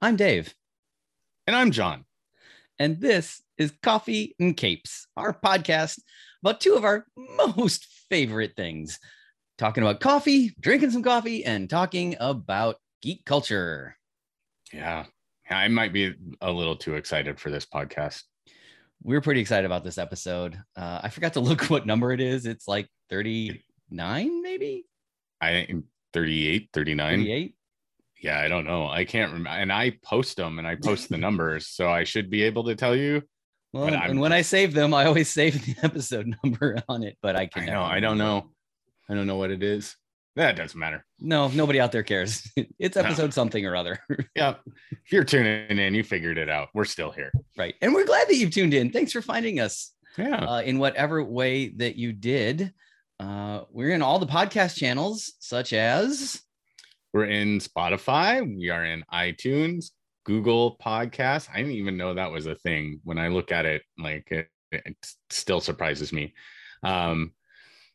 I'm Dave, And I'm John. and this is Coffee and Capes, our podcast about two of our most favorite things talking about coffee, drinking some coffee, and talking about geek culture. Yeah. I might be a little too excited for this podcast. We're pretty excited about this episode. Uh, I forgot to look what number it is. It's like 39, maybe I think 38, 39. 38. Yeah, I don't know. I can't remember. And I post them and I post the numbers. So I should be able to tell you. Well, and when I save them, I always save the episode number on it, but I can I know. I don't know. I don't know what it is. That doesn't matter. No, nobody out there cares. It's No. episode something or other. Yeah. If you're tuning in, you figured it out. We're still here. right. And we're glad that you've tuned in. Thanks for finding us Yeah. uh, in whatever way that you did. Uh, we're in all the podcast channels, such as We're in Spotify. We are in iTunes, Google Podcasts. I didn't even know that was a thing. When I look at it, like it, it still surprises me. Um,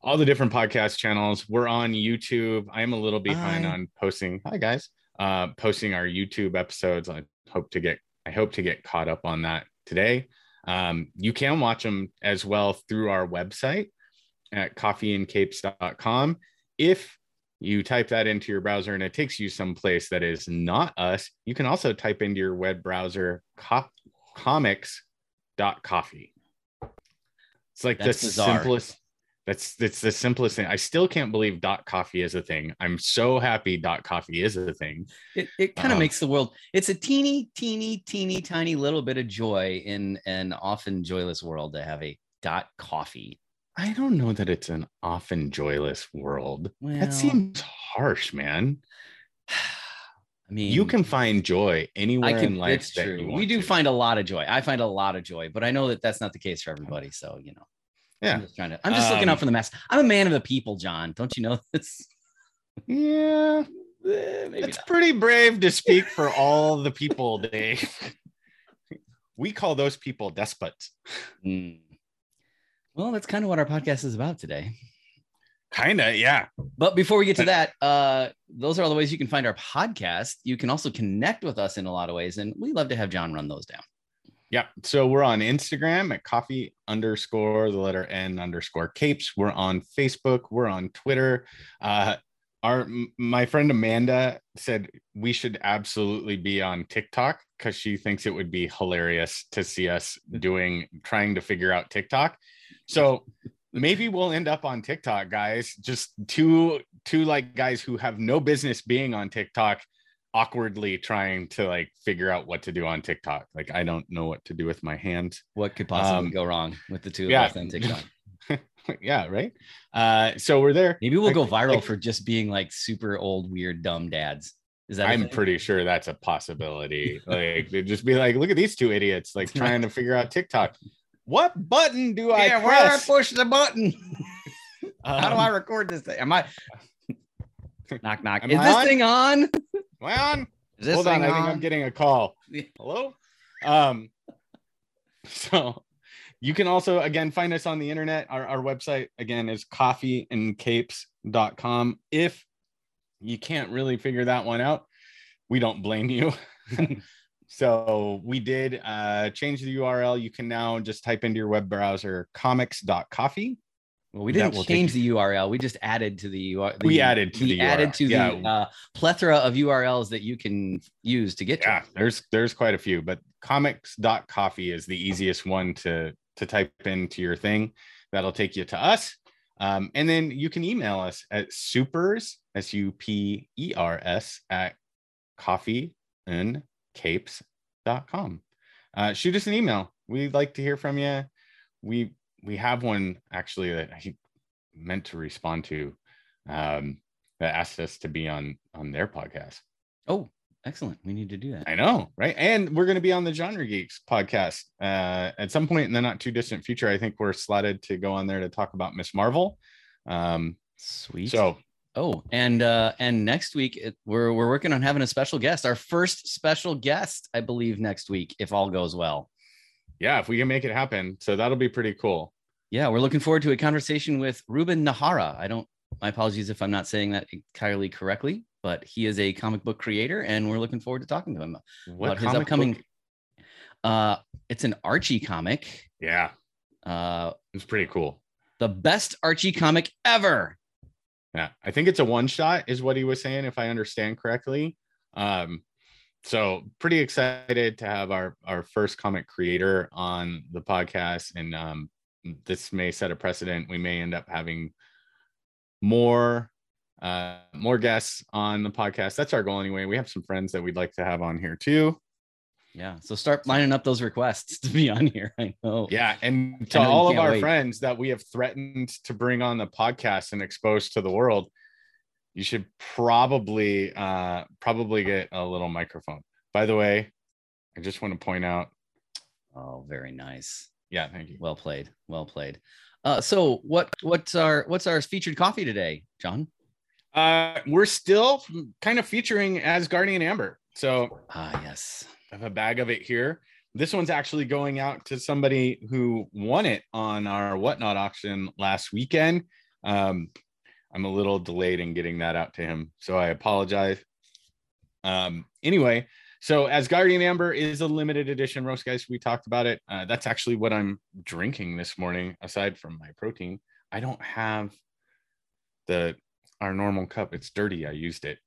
all the different podcast channels. We're on YouTube. I'm a little behind Hi. on posting. Hi guys. Uh, posting our YouTube episodes. I hope to get. I hope to get caught up on that today. Um, you can watch them as well through our website at coffeeandcapes.com. If you type that into your browser and it takes you someplace that is not us, you can also type into your web browser co- comics.coffee. It's like That's the bizarre. simplest. That's it's the simplest thing. I still can't believe dot coffee is a thing. I'm so happy dot coffee is a thing. it, it kind of Um, makes the world. It's a teeny, teeny, teeny, tiny little bit of joy in an often joyless world to have a dot coffee. I don't know that it's an often joyless world. Well, that seems harsh, man. I mean, You can find joy anywhere I can. in life It's true. We do to. find a lot of joy. I find a lot of joy, but I know that that's not the case for everybody. So you know, Yeah. I'm just trying to. I'm just looking out Um, for the mass. I'm a man of the people, John. Don't you know this? Yeah, Eh, it's pretty brave to speak for all the people, Dave. we call those people despots. Mm. Well, that's kind of what our podcast is about today. Kinda, yeah. But before we get to that, uh, those are all the ways you can find our podcast. You can also connect with us in a lot of ways, and we love to have John run those down. Yeah. So we're on Instagram at coffee underscore the letter N underscore capes. We're on Facebook. We're on Twitter. Uh, our my friend Amanda said we should absolutely be on TikTok because she thinks it would be hilarious to see us doing trying to figure out TikTok. So maybe we'll end up on TikTok, guys. Just two two like guys who have no business being on TikTok awkwardly trying to like figure out what to do on TikTok. Like I don't know what to do with my hands. What could possibly Um, go wrong with the two yeah. of us on TikTok? yeah, right. Uh so we're there. Maybe we'll go viral like, for just being like super old, weird, dumb dads. Is that? I'm pretty sure that's a possibility. like they'd just be like, look at these two idiots like trying to figure out TikTok. What button do I Yeah, where do I push the button? How do Um, I record this thing? Am I? knock knock. Am Is I this on? thing on? Well, Is this hold on, thing I think I'm getting a call. Hello? Um, so you can also again find us on the internet. Our, our website again is coffeeandcapes.com. If you can't really figure that one out, we don't blame you. So we did uh change the URL. You can now just type into your web browser comics.coffee. Well, we didn't change the URL. We just added to the URL. We added to we the added URL. to Yeah. the uh, plethora of URLs that you can use to get to. yeah there's there's quite a few but comics.coffee is the easiest one to to type into your thing that'll take you to us um, and then you can email us at supers s-u-p-e-r-s at coffee and capes.com uh, shoot us an email we'd like to hear from you we we have one actually that i meant to respond to um, that asked us to be on on their podcast Oh, excellent. We need to do that. I know, right? And we're going to be on the Genre Geeks podcast uh, at some point in the not too distant future. I think we're slotted to go on there to talk about Miss Marvel. Um, Sweet. so Oh, and uh and next week it, we're we're working on having a special guest, our first special guest, I believe next week if all goes well. yeah, if we can make it happen, so that'll be pretty cool. Yeah, we're looking forward to a conversation with Ruben Nahara. I don't my apologies if I'm not saying that entirely correctly. but he is a comic book creator, and we're looking forward to talking to him What about his upcoming. book- Uh, it's an Archie comic. Yeah, Uh, it's pretty cool. the best Archie comic ever. Yeah, I think it's a one shot, is what he was saying, if I understand correctly. Um, so pretty excited to have our our first comic creator on the podcast, and um, this may set a precedent. We may end up having more uh more guests on the podcast. That's our goal anyway. We have some friends that we'd like to have on here too. Yeah. So start lining up those requests to be on here. I know. Yeah, and to I know you all of our wait. friends that we have threatened to bring on the podcast and expose to the world, you should probably uh probably get a little microphone. By the way, I just want to point out, Oh, very nice. yeah, thank you. Well played. Well played. Uh, so what what's our what's our featured coffee today, John? Uh we're still kind of featuring Asgardian Amber. So Ah, yes. I have a bag of it here. This one's actually going out to somebody who won it on our whatnot auction last weekend. Um, I'm a little delayed in getting that out to him, so I apologize. Um, anyway, so Asgardian Amber is a limited edition roast, guys, we talked about it. Uh, that's actually what I'm drinking this morning, aside from my protein. I don't have the our normal cup. It's dirty. I used it.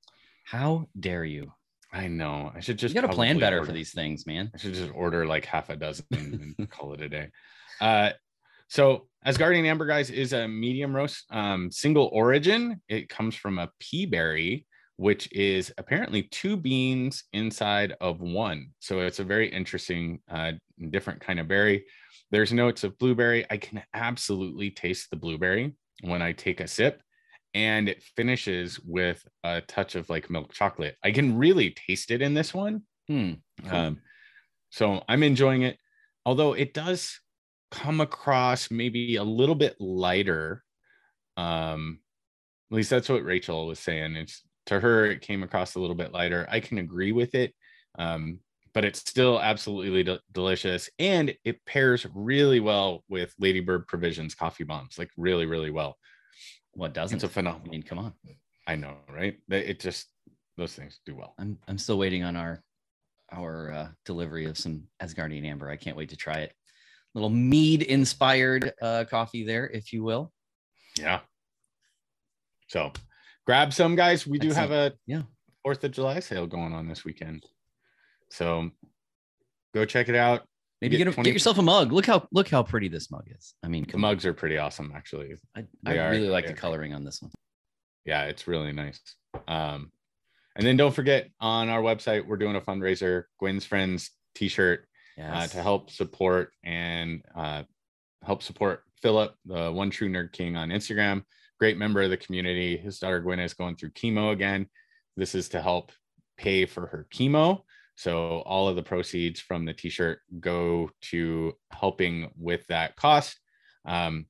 How dare you? I know. I should just you got to plan better order- for these things, man. I should just order like half a dozen and call it a day. Uh, so Asgardian Amber guys is a medium roast, um, single origin. It comes from a pea berry, which is apparently two beans inside of one. So it's a very interesting, uh, different kind of berry. There's notes of blueberry. I can absolutely taste the blueberry when I take a sip. And it finishes with a touch of like milk chocolate. I can really taste it in this one. Hmm. Cool. Um, so I'm enjoying it, although it does come across maybe a little bit lighter. Um, at least that's what Rachel was saying. It's to her, it came across a little bit lighter. I can agree with it. Um, but it's still absolutely de- delicious and it pairs really well with Ladybird Provisions coffee bombs, like really, really well. What doesn't? It's a I phenomenal. mean, come on. I know, right? It just those things do well. I'm I'm still waiting on our our uh, delivery of some Asgardian Amber. I can't wait to try it. Little mead inspired uh, coffee there, if you will. Yeah. So grab some guys. We do have a Yeah. Fourth of July sale going on this weekend. So go check it out. Maybe Get get, a, 20 get yourself a mug. Look how look how pretty this mug is. I mean, The come on. mugs are pretty awesome, actually. I, I are- really like the coloring on this one. Yeah, it's really nice. Um, and then don't forget on our website, we're doing a fundraiser, Gwen's Friends t-shirt uh, to help support and uh, help support Philip, the one true nerd king on Instagram. Great member of the community. His daughter Gwen is going through chemo again. This is to help pay for her chemo. So all of the proceeds from the t-shirt go to helping with that cost. Um,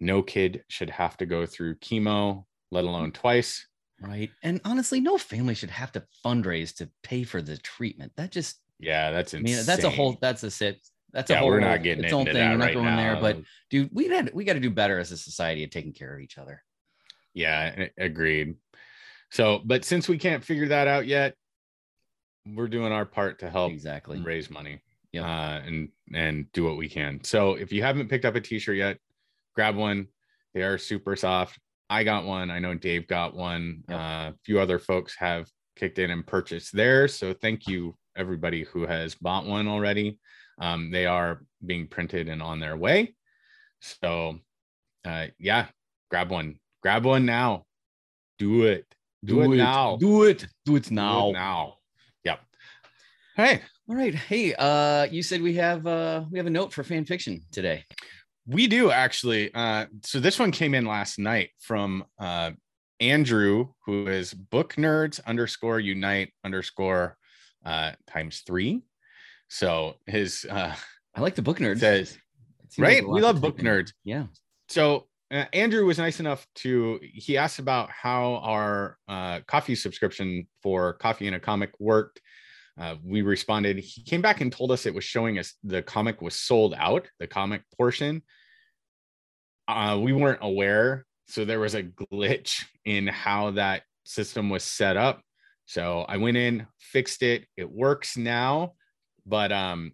no kid should have to go through chemo, let alone twice. Right. And honestly, no family should have to fundraise to pay for the treatment. That just Yeah, that's I insane. mean, that's a whole that's a sit. That's a yeah, whole we're not getting its own thing. We're not right going now. there. But dude, we had we got to do better as a society at taking care of each other. Yeah, agreed. So, but since we can't figure that out yet, we're doing our part to help Exactly. raise money Yep. uh, and and do what we can. So, if you haven't picked up a t-shirt yet, grab one. They are super soft. I got one. I know Dave got one. Yep. Uh, a few other folks have kicked in and purchased theirs. So, thank you everybody who has bought one already. Um, they are being printed and on their way. So, uh, yeah, grab one. Grab one now. Do it. Do, it, now. Do it. Do it Do it now. Hey, All right. Hey, uh, you said we have uh we have a note for fan fiction today. we do actually. Uh, so this one came in last night from uh, Andrew, who is book nerds underscore unite underscore uh, times three. So his uh, I like the book nerds. says, seems like right? We love book in. nerds. Yeah. so uh, Andrew was nice enough to he asked about how our uh, coffee subscription for coffee and a comic worked. Uh, we responded. He came back and told us it was showing us the comic was sold out, the comic portion. Uh, we weren't aware, so there was a glitch in how that system was set up. So I went in, fixed it. It works now. But um,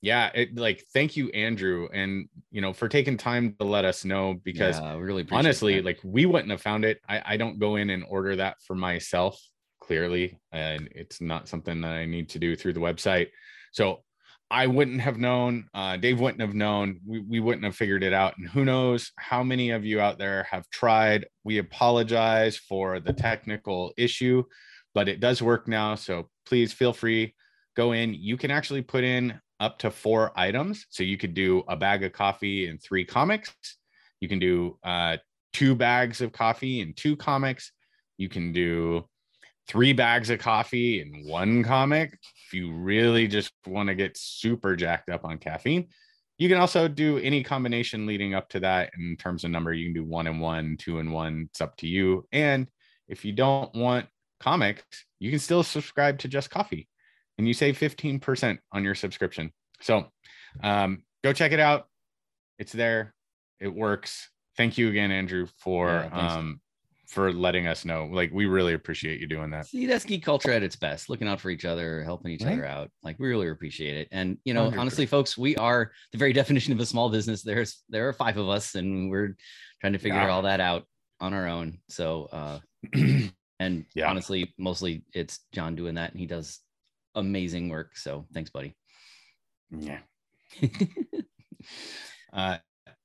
yeah, it like thank you, Andrew, and you know, for taking time to let us know because Yeah, really honestly, that. like we wouldn't have found it. I, I don't go in and order that for myself, clearly, and it's not something that I need to do through the website. So I wouldn't have known. Uh, Dave wouldn't have known. We, we wouldn't have figured it out. And who knows how many of you out there have tried. We apologize for the technical issue, but it does work now. So please feel free. Go in. You can actually put in up to four items. So you could do a bag of coffee and three comics. You can do uh, two bags of coffee and two comics. You can do three bags of coffee and one comic. If you really just want to get super jacked up on caffeine, you can also do any combination leading up to that in terms of number. You can do one and one, two and one. It's up to you. And if you don't want comics, you can still subscribe to just coffee and you save 15% on your subscription. So um, go check it out. It's there. It works. Thank you again, Andrew, for Yeah, um, for letting us know. Like we really appreciate you doing that. See, that's geek culture at its best, looking out for each other, helping each Right. other out. Like we really appreciate it. And you know, 100%. honestly, folks, we are the very definition of a small business. There's there are five of us, and we're trying to figure Yeah. all that out on our own. So uh and Yeah. honestly, mostly it's John doing that, and he does amazing work. So thanks, buddy. Yeah. Uh,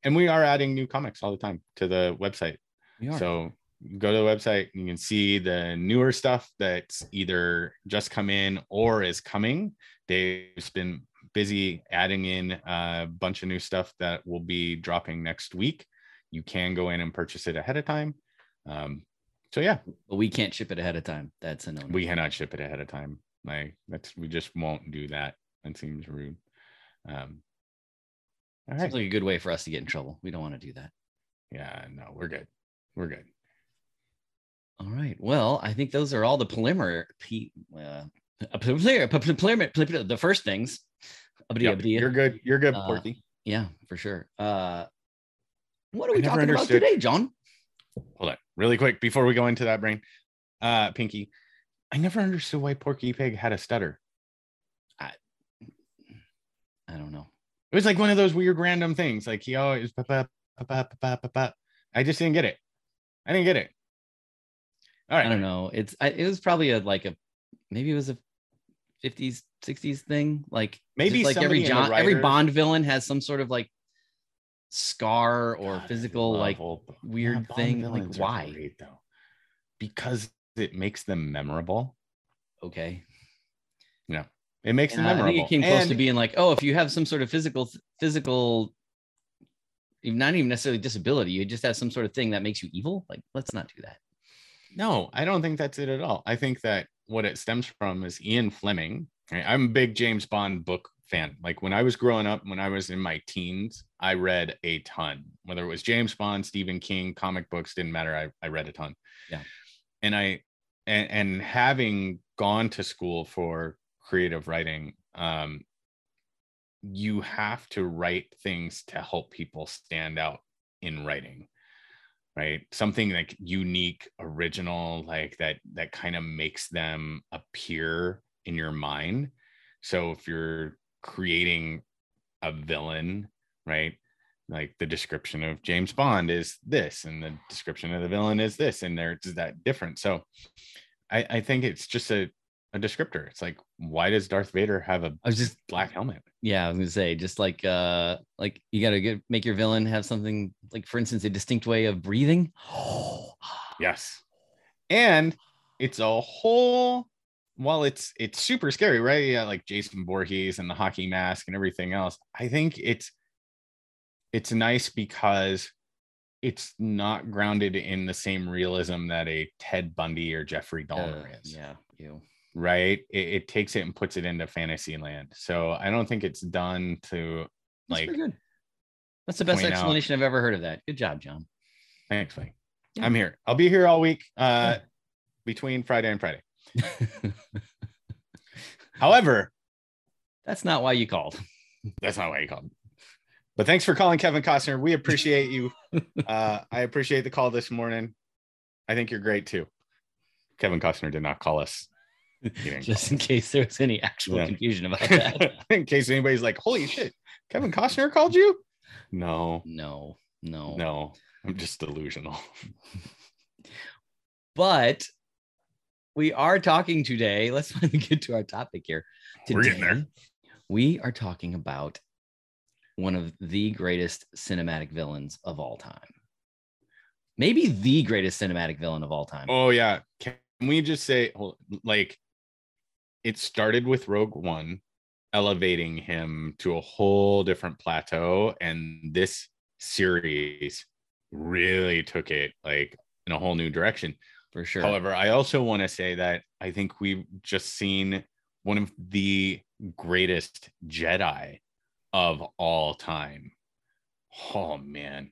and we are adding new comics all the time to the website. we are. So go to the website and you can see the newer stuff that's either just come in or is coming. Dave's been busy adding in a bunch of new stuff that will be dropping next week. You can go in and purchase it ahead of time. Um, so yeah, but we can't ship it ahead of time. That's a no. we cannot ship it ahead of time. Like that's we just won't do that. That seems rude. Um, all right. Seems like a good way for us to get in trouble. We don't want to do that. Yeah, no, we're good. We're good. All right. Well, I think those are all the preliminary, uh, the first things. Yep, you're good. You're good, uh, Porky. Yeah, for sure. Uh, what are we talking understood. about today, John? Hold on, really quick before we go into that brain, uh, Pinky. I never understood why Porky Pig had a stutter. I, I don't know. It was like one of those weird random things. Like he always, I just didn't get it. I didn't get it. All right. I don't know. It's I, it was probably a like a maybe it was a 50s 60s thing. Like Maybe like every in every Bond villain has some sort of like scar or God, physical like weird Bond thing. Like why? great, though? Because it makes them memorable. Okay. Yeah. It makes them Yeah, I memorable. think it came close to being like, oh, if you have some sort of physical physical not even necessarily disability, you just have some sort of thing that makes you evil. Like, let's not do that. No, I don't think that's it at all. I think that what it stems from is Ian Fleming. right? I'm a big James Bond book fan. Like when I was growing up, when I was in my teens, I read a ton, whether it was James Bond, Stephen King, comic books, didn't matter. I, I read a ton. Yeah. And I, and, and having gone to school for creative writing, um, you have to write things to help people stand out in writing right? Something like unique original like that that kind of makes them appear in your mind. So if you're creating a villain right like the description of james bond is this and the description of the villain is this and there's that different. So i i think it's just a a descriptor it's like why does darth vader have a I was just black helmet yeah, I was gonna say, just like uh like you gotta get make your villain have something like for instance, a distinct way of breathing. Yes. And it's a whole while it's it's super scary, right? Yeah, like Jason Voorhees and the hockey mask and everything else. I think it's it's nice because it's not grounded in the same realism that a Ted Bundy or Jeffrey Dahmer Uh, is, yeah, you. Right? It, it takes it and puts it into fantasy land. So I don't think it's done to That's like good. That's the best point out- explanation I've ever heard of that. Good job, John. thanks, Mike. Yeah. I'm here. I'll be here all week uh Yeah. between Friday and Friday. However, That's not why you called. That's not why you called. But thanks for calling Kevin Costner. We appreciate you. Uh, I appreciate the call this morning. I think you're great too. Kevin Costner did not call us. Just in case there was any actual Yeah. confusion about that. in case anybody's like, "Holy shit, Kevin Costner called you?" No, no, no, no, I'm just delusional. But we are talking today. Let's finally get to our topic here. We're getting there. We are talking about one of the greatest cinematic villains of all time. Maybe the greatest cinematic villain of all time. Oh yeah, can we just say like it started with Rogue One, elevating him to a whole different plateau, and this series really took it like in a whole new direction. for sure. However, I also want to say that I think we've just seen one of the greatest Jedi of all time. Oh man.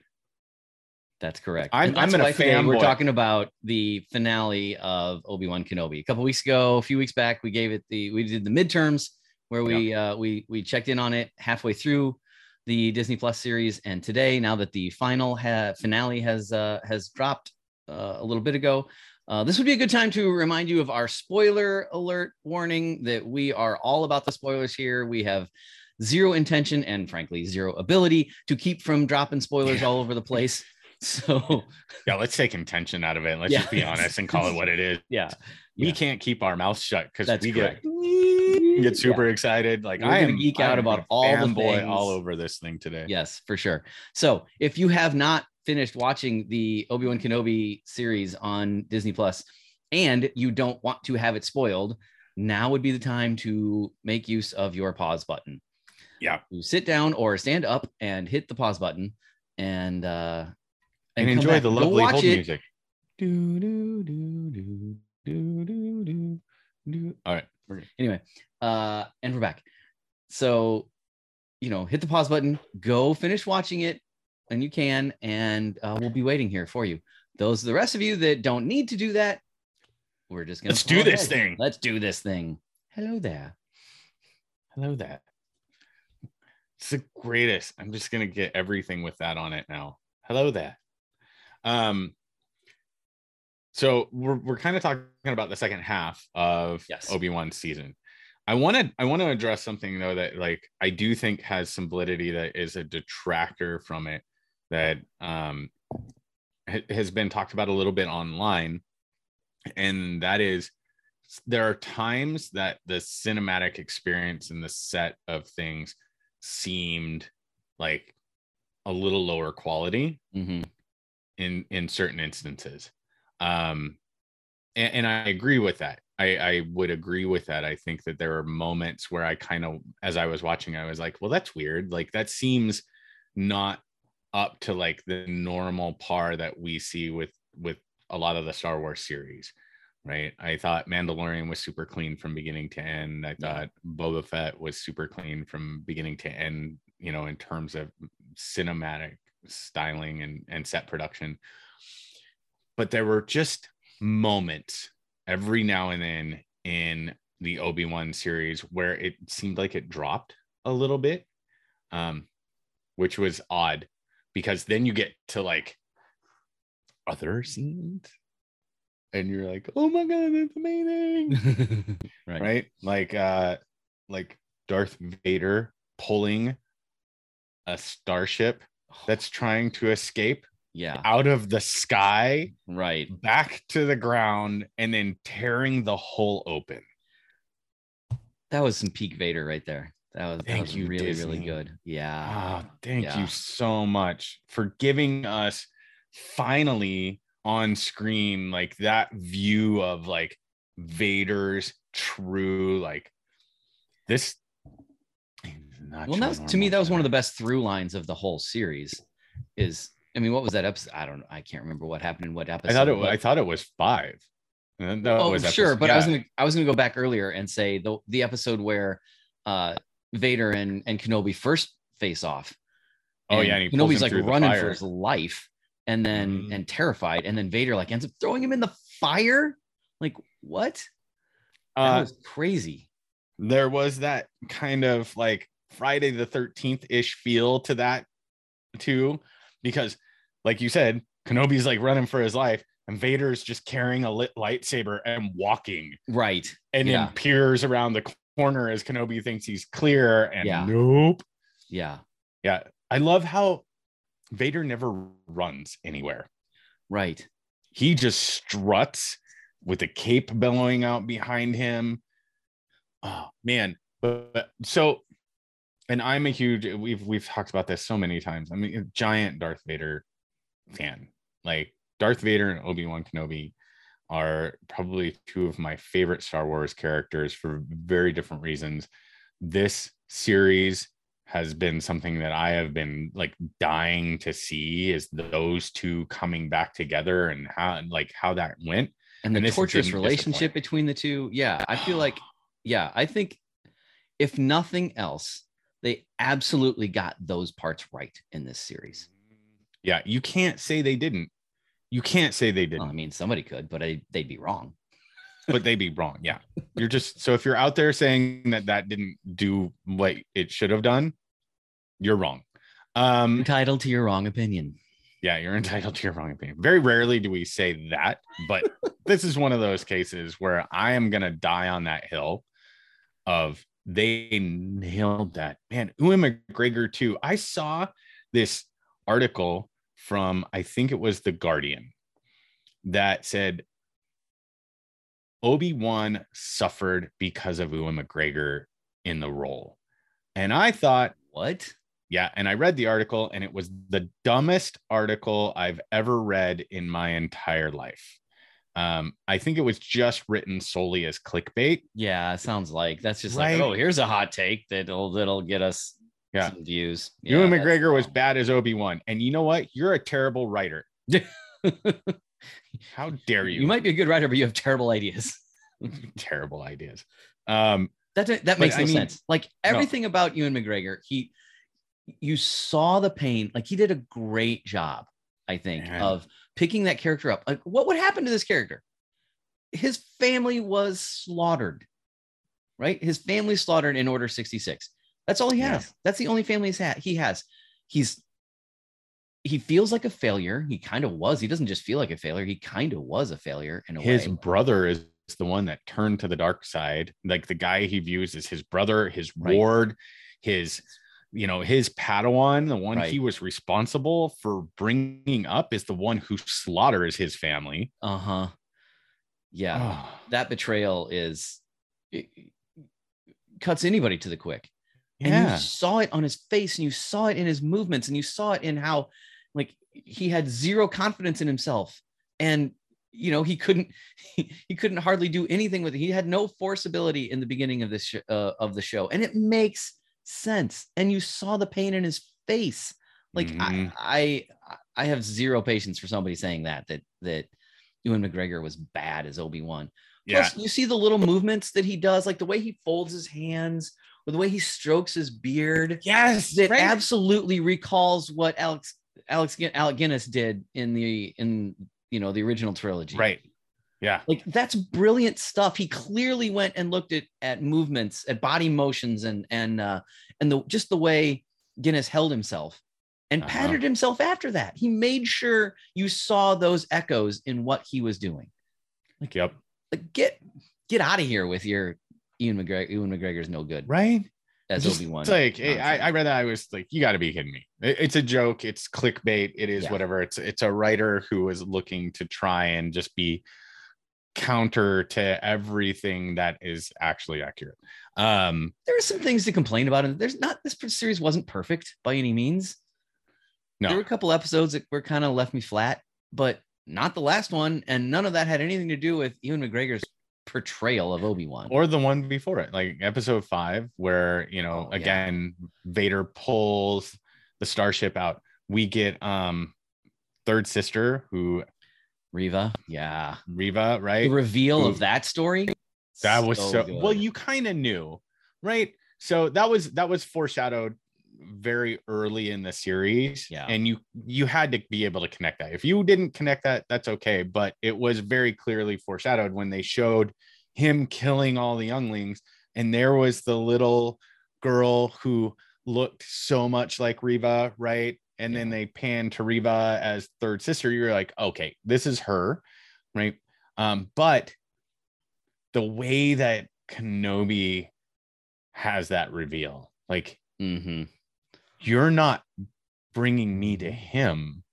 That's correct. I'm- And that's I'm today We're talking about the finale of Obi Wan Kenobi. A couple weeks ago, a few weeks back, we gave it the we did the midterms where we uh, we we checked in on it halfway through the Disney Plus series, and today, now that the final ha- finale has uh, has dropped uh, a little bit ago. Uh, this would be a good time to remind you of our spoiler alert warning that we are all about the spoilers here. We have zero intention and, frankly, zero ability to keep from dropping spoilers all over the place. So, Yeah, let's take intention out of it. Let's Yeah. just be honest and call it what it is. yeah, We Yeah. can't keep our mouths shut because we correct. get get super excited. Like We're I am geek out am about all the fanboy things. all over this thing today. Yes, for sure. So if you have not finished watching the Obi Wan Kenobi series on Disney Plus, and you don't want to have it spoiled, now would be the time to make use of your pause button. Yeah. You sit down or stand up and hit the pause button, and uh, And, come enjoy back. the lovely hold it. music. Do, do, do, do, do, do, do, do. All right. Anyway uh and we're back so you know hit the pause button go finish watching it and you can and uh, we'll be waiting here for you those the rest of you that don't need to do that we're just gonna Let's do this ahead. thing. let's do this thing hello there Hello there. It's the greatest. I'm just gonna get everything with that on it now. Hello there. Um so we're we're kind of talking about the second half of Yes. Obi-Wan season. I want to I want to address something though that like I do think has some validity that is a detractor from it that um ha- has been talked about a little bit online and that is there are times that the cinematic experience and the set of things seemed like a little lower quality Mhm. In in certain instances. Um and, and i agree with that. I i would agree with that. I think that there are moments where i kind of as i was watching i was like well that's weird. Like that seems not up to like the normal par that we see with with a lot of the star wars series right? I thought mandalorian was super clean from beginning to end. I thought boba fett was super clean from beginning to end you know in terms of cinematic styling and and set production. But there were just moments every now and then in the obi-wan series where it seemed like it dropped a little bit um which was odd because then you get to like other scenes and you're like oh my god that's amazing. Right. right? Like uh like darth vader pulling a starship that's trying to escape yeah out of the sky right back to the ground and then tearing the hole open. that was some peak vader right there that was, that Thank was you, really really good yeah Ah, thank Yeah. you so much for giving us finally on screen like that view of like Vader's true like this. Not well that's to me that was one of the best through lines of the whole series is i mean what was that episode? I don't i can't remember what happened in what episode I thought it. but- I thought it was five. That oh was sure episode- but i was gonna i was gonna go back earlier and say the the episode where uh vader and and kenobi first face off. Oh, yeah, and kenobi's like running for his life and then Mhm. and terrified and then vader like ends up throwing him in the fire? Like what? That Uh, was crazy. there was that kind of like Friday the 13th ish feel to that too, because like you said, Kenobi's like running for his life, and Vader's just carrying a lit lightsaber and walking Right. and Yeah. then peers around the corner as Kenobi thinks he's clear and Yeah. nope. Yeah. Yeah. I love how Vader never runs anywhere. Right. He just struts with the cape billowing out behind him. Oh man. But, but- so and I'm a huge we've we've talked about this so many times. I'm a giant Darth Vader fan. Like Darth Vader and Obi-Wan Kenobi are probably two of my favorite Star Wars characters for very different reasons. This series has been something that I have been like dying to see is those two coming back together and how like how that went. And the And torturous relationship between the two. Yeah. I feel like, yeah, I think if nothing else, they absolutely got those parts right in this series. Yeah, you can't say they didn't. You can't say they didn't. Well, I mean, somebody could, but I, they'd be wrong. but they'd be wrong. Yeah. You're just so if you're out there saying that that didn't do what it should have done, you're wrong. Um, Entitled to your wrong opinion. yeah, you're entitled to your wrong opinion. Very rarely do we say that, but this is one of those cases where I am gonna die on that hill of they nailed that. Man, Ewan McGregor too. I saw this article from I think it was the Guardian that said Obi-Wan suffered because of Ewan McGregor in the role. And I thought, What? yeah, and I read the article and it was the dumbest article I've ever read in my entire life. Um, I think it was just written solely as clickbait. Yeah, it sounds like that's just Right. like, oh, here's a hot take that'll that'll get us Yeah. some views. Ewan that's McGregor was bad as Obi-Wan. And you know what? You're a terrible writer. How dare you? you might be a good writer, but you have terrible ideas. terrible ideas. Um, That that makes I no mean- sense. Like everything about Ewan McGregor, he you saw the pain. Like he did a great job, I think, Man. of picking that character up. Like what would happen to this character? His family was slaughtered, right? His family slaughtered in Order 66. That's all he Yeah. has. That's the only family he's had. He has. He's he feels like a failure. He kind of was. He doesn't just feel like a failure. He kind of was a failure in a his way. brother is the one that turned to the dark side like the guy he views as his brother his Right. ward his you know his padawan the one Right. he was responsible for bringing up is the one who slaughters his family. Uh huh. Yeah. Oh, that betrayal is it, cuts anybody to the quick. And yeah. you saw it on his face and you saw it in his movements and you saw it in how like he had zero confidence in himself. And you know he couldn't he, he couldn't hardly do anything with it. He had no force ability in the beginning of this sh- uh, of the show. And it makes sense and you saw the pain in his face like Mhm. I, I i have zero patience for somebody saying that that that ewan mcgregor was bad as obi-wan yeah Plus, you see the little movements that he does, like the way he folds his hands or the way he strokes his beard. yes it right? absolutely recalls what Alex Alex Alec Guinness did in the in you know the original trilogy. right yeah Like that's brilliant stuff. He clearly went and looked at at movements, at body motions, and and uh, and the just the way Guinness held himself and Uh-huh. patterned himself after that. He made sure you saw those echoes in what he was doing Like yep like get get out of here with your Ian McGregor. Ewan McGregor's no good right as Obi Wan. It's like I, I read that I was like, you got to be kidding me! It- it's a joke. It's clickbait. It is Yeah. whatever. It's it's a writer who is looking to try and just be counter to everything that is actually accurate. Um, there are some things to complain about, and there's not this series wasn't perfect by any means. no, There were a couple episodes that were kind of left me flat, but not the last one, and none of that had anything to do with Ewan McGregor's portrayal of Obi Wan. or the one before it, like episode five, where you know Oh, yeah. again Vader pulls the starship out. We get um third sister who Reva, yeah, Reva, right? the reveal Who- of that story. That was so, good. well, you kind of knew, right? So that was that was foreshadowed very early in the series. Yeah. And you you had to be able to connect that. If you didn't connect that, that's okay. But it was very clearly foreshadowed when they showed him killing all the younglings, and there was the little girl who looked so much like Reva, right? And then they pan to Reva as third sister. You're like, okay, this is her. right? Um, but the way that Kenobi has that reveal, like Mm-hmm. you're not bringing me to him,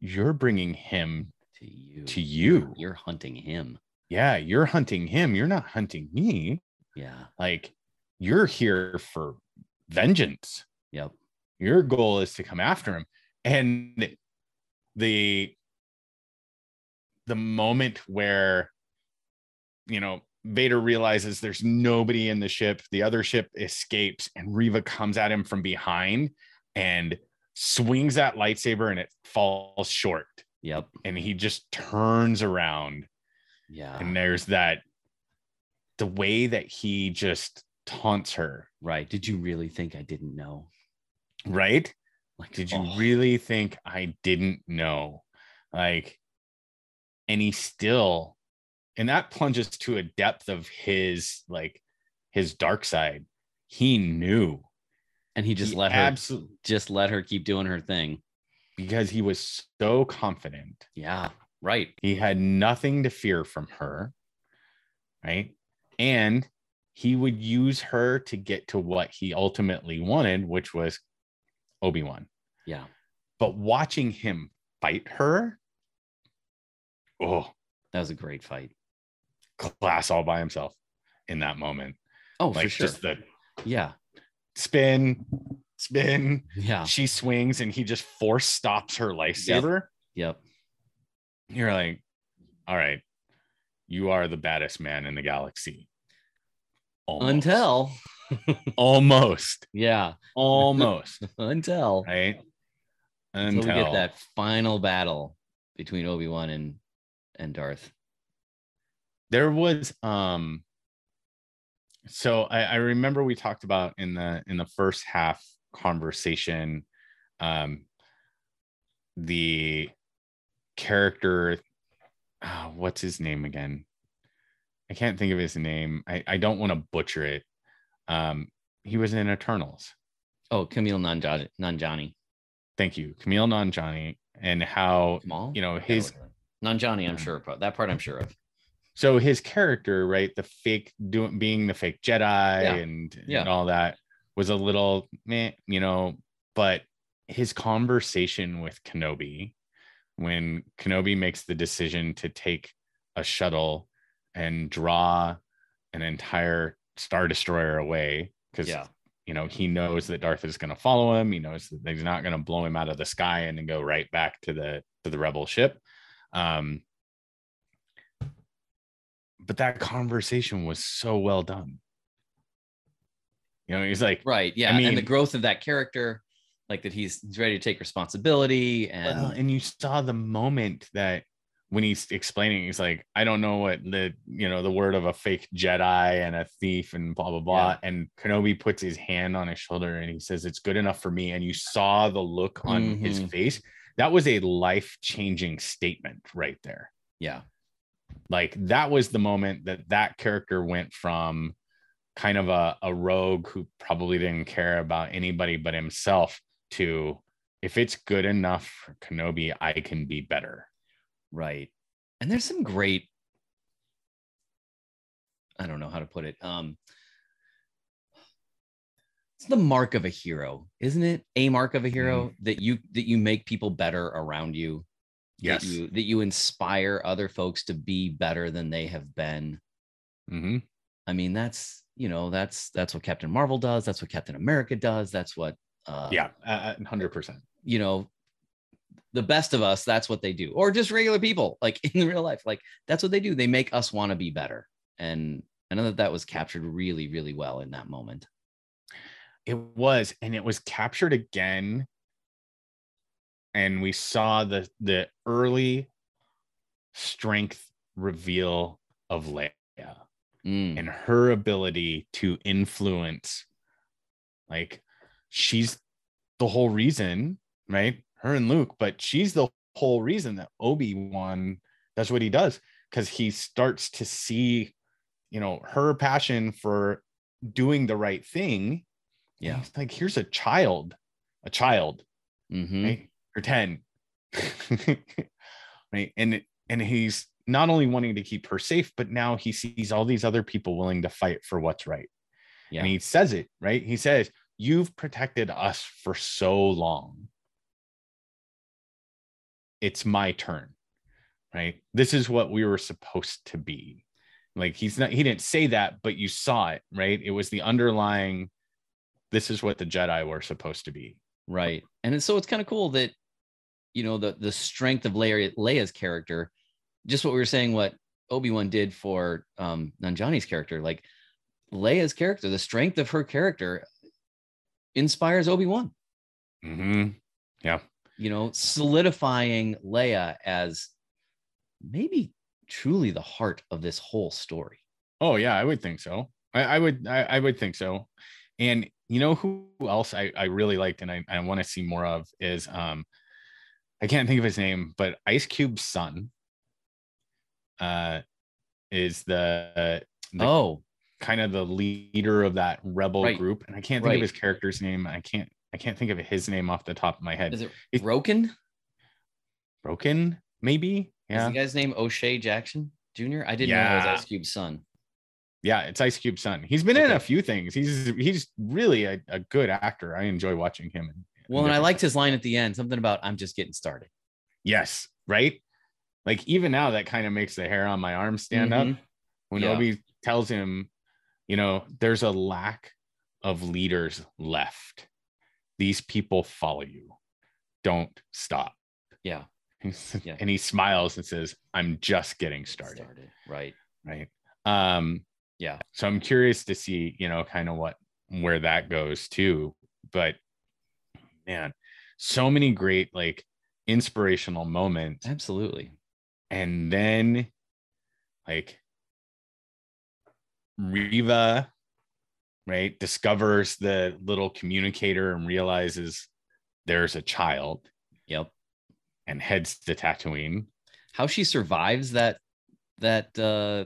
you're bringing him To you. to you. You're hunting him. Yeah, you're hunting him. You're not hunting me. Yeah. Like you're here for vengeance. Yep. Your goal is to come after him. And the the moment where you know Vader realizes there's nobody in the ship, the other ship escapes, and Reva comes at him from behind and swings that lightsaber and it falls short. Yep. And he just turns around Yeah. and there's that the way that he just taunts her, right. Did you really think I didn't know? Right? Like, Did you oh, really think I didn't know? Like, and he still, and that plunges to a depth of his like his dark side. He knew And he just He let her absolutely just let her keep doing her thing. because he was so confident. Yeah. Right. He had nothing to fear from her, right? And he would use her to get to what he ultimately wanted, which was Obi Wan. Yeah. But watching him fight her, oh, That was a great fight. class all by himself in that moment. Oh, like for sure. just the yeah. spin, spin. Yeah. She swings and he just force stops her lightsaber. Yep. You're like, all right, you are the baddest man in the galaxy. Almost. Until almost, yeah. almost, Until right? until we get that final battle between Obi-Wan and and Darth. there was um so I, I remember we talked about in the in the first half conversation um the character ah, what's his name again i can't think of his name i, I don't want to butcher it um he was in eternals Oh, Camille Nanjiani. Nanjiani. thank you camille nanjiani and how Kamal? you know his. Nanjiani, I'm sure. That part I'm sure of. so his character right the fake doing being the fake jedi Yeah. and, Yeah. and all that was a little meh, you know but his conversation with kenobi when kenobi makes the decision to take a shuttle and draw an entire star destroyer away because Yeah. you know he knows that darth is going to follow him he knows that he's not going to blow him out of the sky and then go right back to the to the rebel ship um but that conversation was so well done you know he's like Right. Yeah. I and the growth of that character, like that he's, he's ready to take responsibility and well, and you saw the moment that when he's explaining he's like i don't know what the you know the word of a fake jedi and a thief and blah blah blah Yeah. and kenobi puts his hand on his shoulder and he says it's good enough for me and you saw the look on his Mhm. face that was a life changing statement right there yeah. like that was the moment that that character went from kind of a, a rogue who probably didn't care about anybody but himself to if it's good enough for kenobi i can be better Right. And there's some great I don't know how to put it. Um it's the mark of a hero, isn't it? A mark of a hero that you that you make people better around you. yes That you that you inspire other folks to be better than they have been. mm-hmm. I mean, that's you know, that's that's what Captain Marvel does, that's what Captain America does, that's what uh yeah uh, 100% you know the best of us that's what they do or just regular people like in real life like that's what they do. They make us want to be better. And i know that that was captured really really well in that moment. It was and it was captured again and we saw the the early strength reveal of leia Mm, and her ability to influence like she's the whole reason right her and luke but she's the whole reason that obi-wan does what he does because he starts to see you know her passion for doing the right thing Yeah. He's like here's a child a child mhm. right or 10 right and and he's not only wanting to keep her safe, but now he sees all these other people willing to fight for what's right. Yeah. And he says it, right? He says, You've protected us for so long. It's my turn, right? This is what we were supposed to be. Like he's not, he didn't say that, but you saw it, right? It was the underlying, this is what the Jedi were supposed to be. Right. And so it's kind of cool that, you know, the the strength of Leia, Leia's character, just what we were saying, what Obi-Wan did for um Nanjiani's character, like Leia's character, the strength of her character inspires Obi-Wan. Mm-hmm. Yeah. You know, solidifying Leia as maybe truly the heart of this whole story. Oh yeah, I would think so. I, I would I, I, would think so. And you know who else I, I really liked and I, I want to see more of is um I can't think of his name, but Ice Cube's son uh is the, the oh kind of the leader of that rebel right. group. And I can't think right. of his character's name. I can't I can't think of his name off the top of my head. Is it it's, Roken? Broken, maybe? Yeah. Is the guy's name O'Shea Jackson Jr.? I didn't yeah. know it was Ice Cube's son. Yeah, it's Ice Cube's son. He's been okay. in a few things. He's he's really a, a good actor. I enjoy watching him. In, well, and I liked his line at the end, something about I'm just getting started. Yes, right. Like even now, that kind of makes the hair on my arm stand mm-hmm. up when yeah. Obi tells him, you know, there's a lack of leaders left. These people follow you. Don't stop. Yeah. yeah. And he smiles and says, I'm just getting started. started. Right. Right. Um, yeah. So I'm curious to see, you know, kind of what where that goes too. But man, so many great like inspirational moments. Absolutely. And then like Reva, right, discovers the little communicator and realizes there's a child. Yep. And heads to Tatooine. How she survives that that uh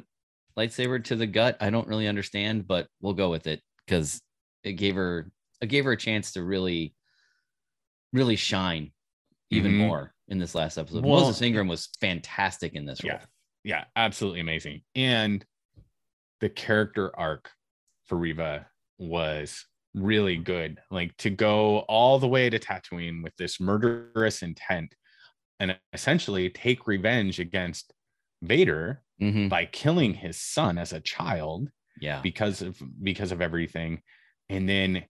lightsaber to the gut, I don't really understand, but we'll go with it because it gave her it gave her a chance to really really shine even mm-hmm. more in this last episode. Well, Moses Ingram was fantastic in this role. Yeah, yeah, absolutely amazing. And the character arc for Reva was really good. Like to go all the way to Tatooine with this murderous intent and essentially take revenge against Vader mm-hmm. by killing his son as a child. Yeah. Because of because of everything. And then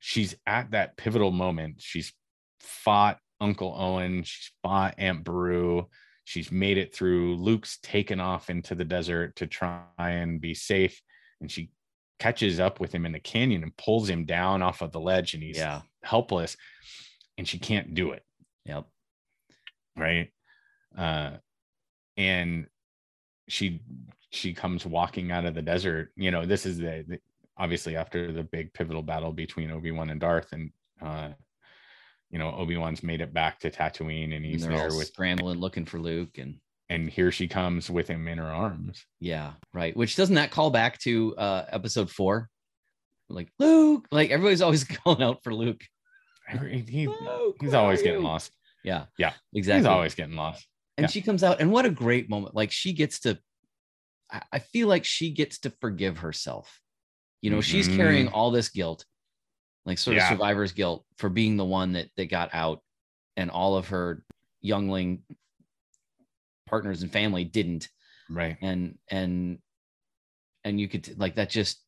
she's at that pivotal moment. She's fought Uncle Owen, she's fought Aunt Beru, she's made it through. Luke's taken off into the desert to try and be safe. And she catches up with him in the canyon and pulls him down off of the ledge and he's yeah. helpless and she can't do it. Yep. Right. Uh and she she comes walking out of the desert. You know, this is the, the obviously after the big pivotal battle between Obi-Wan and Darth and uh you know, Obi-Wan's made it back to Tatooine and he's and there with scrambling looking for Luke and and here she comes with him in her arms. Yeah, right. Which doesn't that call back to uh episode four? Like Luke, like everybody's always calling out for Luke. He, Luke, he's always getting lost. Yeah, yeah, exactly. He's always getting lost. And yeah. she comes out, and what a great moment! Like she gets to, I feel like she gets to forgive herself. You know, mm-hmm. she's carrying all this guilt, like sort of survivor's guilt for being the one that that got out, and all of her youngling partners and family didn't. Right. And and and you could like that just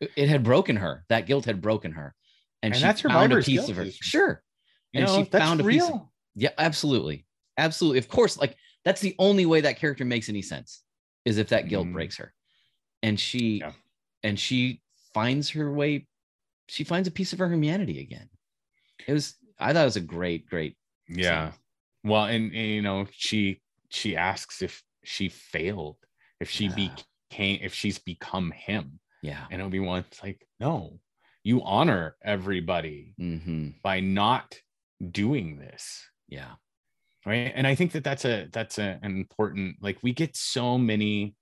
it had broken her. That guilt had broken her. And, and she that's found a piece piece of her sure. You and know, she found a real. piece of, yeah absolutely. Absolutely. Of course like that's the only way that character makes any sense is if that guilt mm. breaks her. And she yeah. and she finds her way she finds a piece of her humanity again. It was i thought it was a great great yeah. scene. well and, and you know she she asks if she failed, if she yeah. became, if she's become him. Yeah. And Obi-Wan's like, no, you honor everybody mm-hmm. by not doing this. Yeah. Right. And I think that that's a, that's a, an important, like we get so many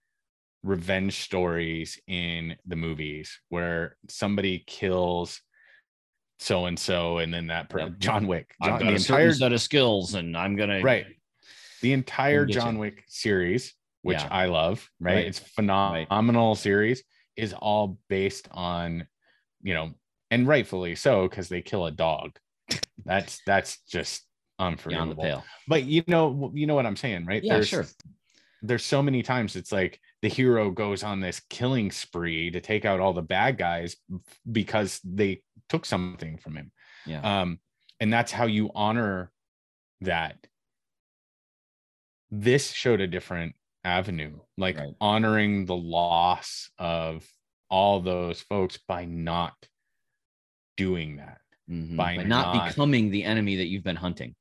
revenge stories in the movies where somebody kills so and so and then that per- John Wick John, I've got the a entire set of skills and I'm gonna right The entire. John Wick series, which Yeah. I love, right? Right. It's phenomenal series, is all based on, you know, and rightfully so because they kill a dog. That's that's just unforgivable. the pale. But you know, you know what I'm saying, right? Yeah, there's, sure. There's so many times it's like the hero goes on this killing spree to take out all the bad guys because they took something from him. Yeah. Um, and that's how you honor that. This showed a different avenue, like Right. honoring the loss of all those folks by not doing that, Mhm. by By not, not- becoming the enemy that you've been hunting.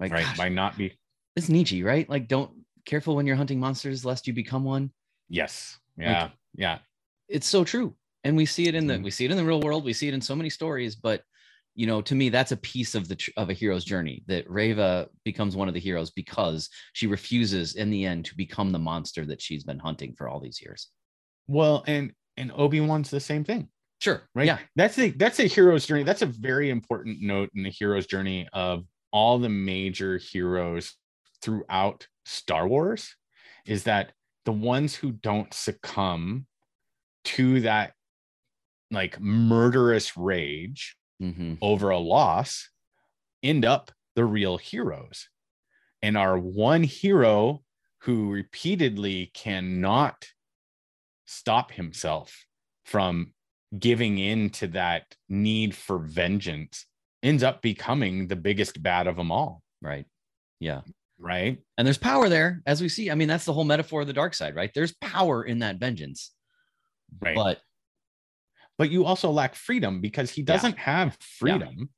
Like, right? gosh, by not be it's Nietzsche, right? Like, don't careful when you're hunting monsters lest you become one. yes, yeah, yeah, It's so true. And we see it in the Mhm. we see it in the real world. We see it in so many stories, but you know, to me, that's a piece of the of a hero's journey that Reva becomes one of the heroes because she refuses in the end to become the monster that she's been hunting for all these years. Well, and and Obi Wan's the same thing. Sure. right Yeah. that's a that's a hero's journey that's a very important note in the hero's journey of all the major heroes throughout star wars is that the ones who don't succumb to that like murderous rage hmm over a loss end up the real heroes and our one hero who repeatedly cannot stop himself from giving in to that need for vengeance ends up becoming the biggest bad of them all Right. Yeah. right And there's power there, as we see. I mean, that's the whole metaphor of the dark side, right? There's power in that vengeance. right But but you also lack freedom because he doesn't have freedom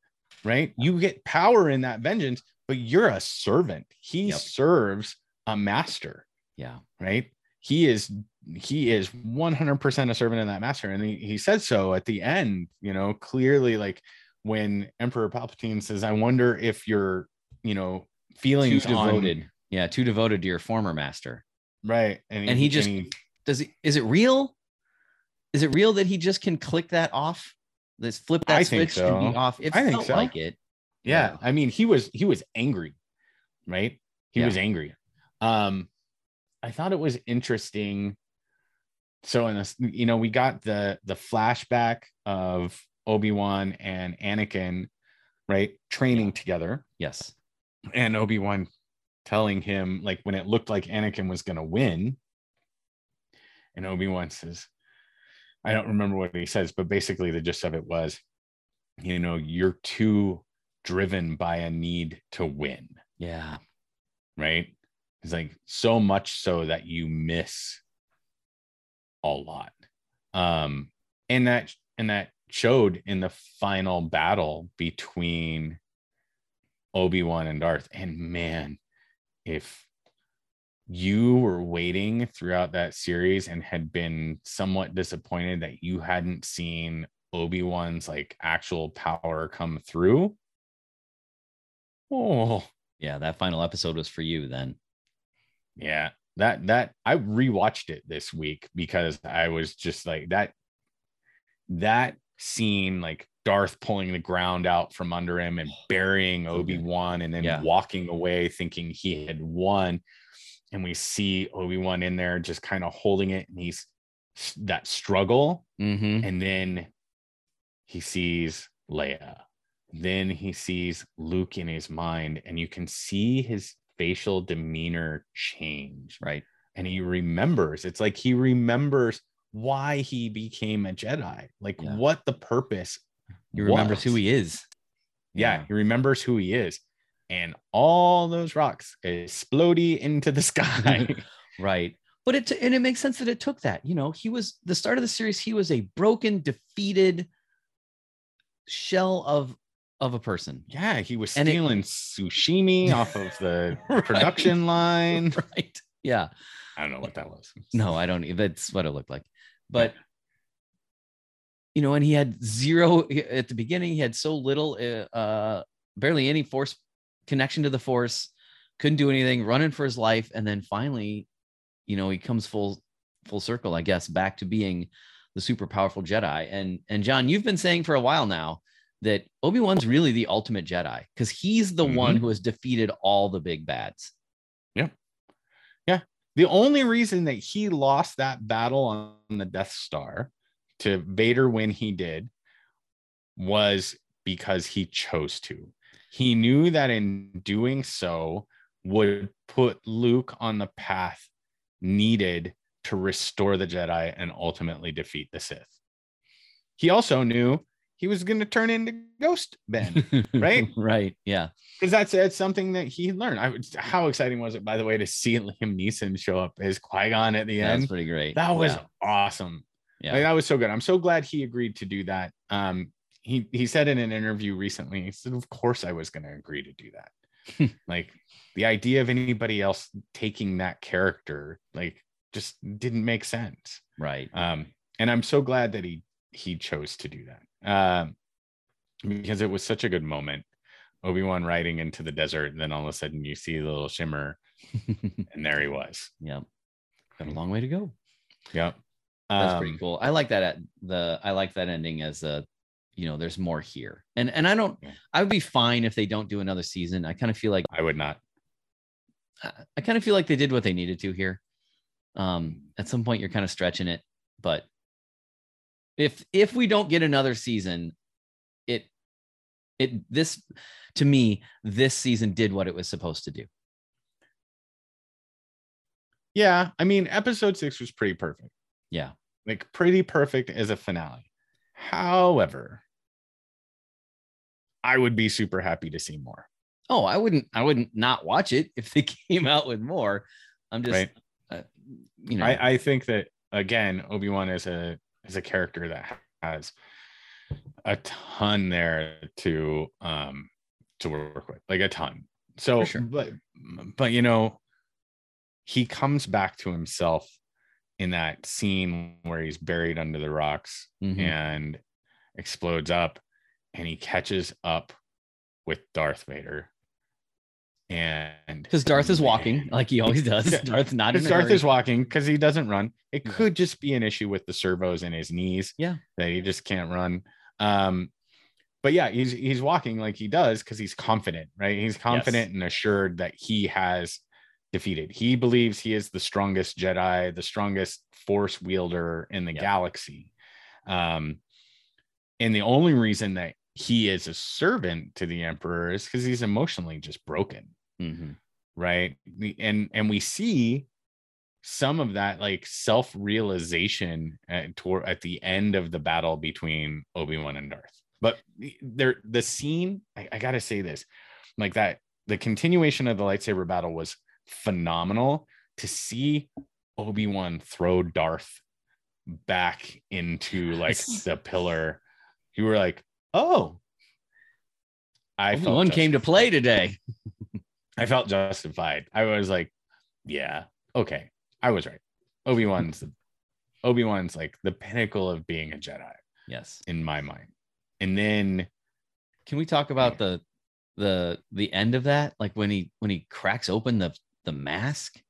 right you get power in that vengeance but you're a servant he Yep. serves a master yeah. right he is he is 100% a servant in that master and he, he said so at the end you know clearly like when emperor palpatine says i wonder if you're you know feeling Too feelings on- devoted. Yeah, too devoted to your former master. right And he just- Does he is it real? Is it real that he just can click that off? This flip that I switch and be so. off. It I think so. like it. yeah i mean he was he was angry right he Yeah. was angry um i thought it was interesting so in this you know we got the the flashback of obi-wan and anakin right training together Yes. and obi-wan telling him like when it looked like anakin was going to win and obi-wan says i don't remember what he says but basically the gist of it was you know you're too driven by a need to win. Yeah. right? It's like so much so that you miss a lot. Um and that and that showed in the final battle between obi-wan and darth. And man if you were waiting throughout that series and had been somewhat disappointed that you hadn't seen obi-wan's like actual power come through oh Yeah. That final episode was for you then. Yeah, that that I rewatched it this week because I was just like that that scene like Darth pulling the ground out from under him and burying Obi-Wan and then Yeah. walking away thinking he had won and we see Obi-Wan in there just kind of holding it and he's that struggle Mm-hmm. and then he sees Leia. Then he sees Luke in his mind, and you can see his facial demeanor change. Right. And he remembers. It's like he remembers why he became a Jedi, like Yeah. what the purpose. He remembers was. who he is. Yeah, he remembers who he is. And all those rocks exploding into the sky. Right. But it and it makes sense that it took that. You know, he was the start of the series, he was a broken, defeated shell of of a person. yeah, he was And it- stealing sushimi off of the Right. production line. Right. Yeah. I don't know what that was. No, I don't. That's what it looked like. But you know, and he had zero at the beginning. He had so little, uh, uh, barely any force connection to the force. Couldn't do anything. Running for his life, and then finally, you know, he comes full full circle, I guess, back to being the super powerful Jedi. And and John, you've been saying for a while now that Obi Wan's really the ultimate Jedi because he's the one Mhm. who has defeated all the big bads. Yeah, yeah. The only reason that he lost that battle on the Death Star to Vader when he did was because he chose to. He knew that in doing so would put Luke on the path needed to restore the Jedi and ultimately defeat the Sith. He also knew he was going to turn into Ghost Ben, right? right. Yeah. Because that's, that's something that he learned. I how exciting was it, by the way, to see Liam Neeson show up as Qui Gon at the end? That's pretty great. That was Yeah. awesome. Yeah. Like, that was so good. I'm so glad he agreed to do that. Um, he he said in an interview recently, he said, "Of course I was going to agree to do that." like the idea of anybody else taking that character, like, just didn't make sense. right. Um, and I'm so glad that he he chose to do that. Um, because it was such a good moment. Obi Wan riding into the desert, and then all of a sudden you see the little shimmer, and there he was. yep. Got a long way to go. Yep. That's pretty Um, cool. I like that at the I like that ending as a you know, there's more here. And and I don't. I would be fine if they don't do another season. I kind of feel like I would not. I, I kind of feel like they did what they needed to here. Um at some point you're kind of stretching it, but if if we don't get another season, it it this to me this season did what it was supposed to do. Yeah, I mean, episode six was pretty perfect. Yeah. like pretty perfect as a finale. However, I would be super happy to see more. Oh, I wouldn't I wouldn't not watch it if they came out with more. I'm just Right. uh, you know I, I think that again, Obi Wan is a is a character that has a ton there to um to work with, like a ton. So, sure. but but you know, he comes back to himself in that scene where he's buried under the rocks mhm. and explodes up and he catches up with Darth Vader. And because Darth is walking like he always does. Darth not because Darth hurry. is walking because he doesn't run. It Yeah. could just be an issue with the servos in his knees. Yeah. That he just can't run. Um, but yeah, he's he's walking like he does because he's confident, right? He's confident and assured that he has defeated. He believes he is the strongest Jedi, the strongest force wielder in the Yeah. galaxy. Um, and the only reason that he is a servant to the emperor is because he's emotionally just broken. Mhm. right? And and we see some of that like self-realization at, toward, at the end of the battle between obi-wan and darth. But there the scene I, I gotta say this like that the continuation of the lightsaber battle was phenomenal to see obi-wan throw darth back into like the pillar. You were like oh i felt one came to play today. I felt justified. I was like, yeah, okay, I was right. Obi Wan's Obi Wan's like the pinnacle of being a Jedi Yes. in my mind. And then Can we talk about the the the end of that? Like when he when he cracks open the the mask.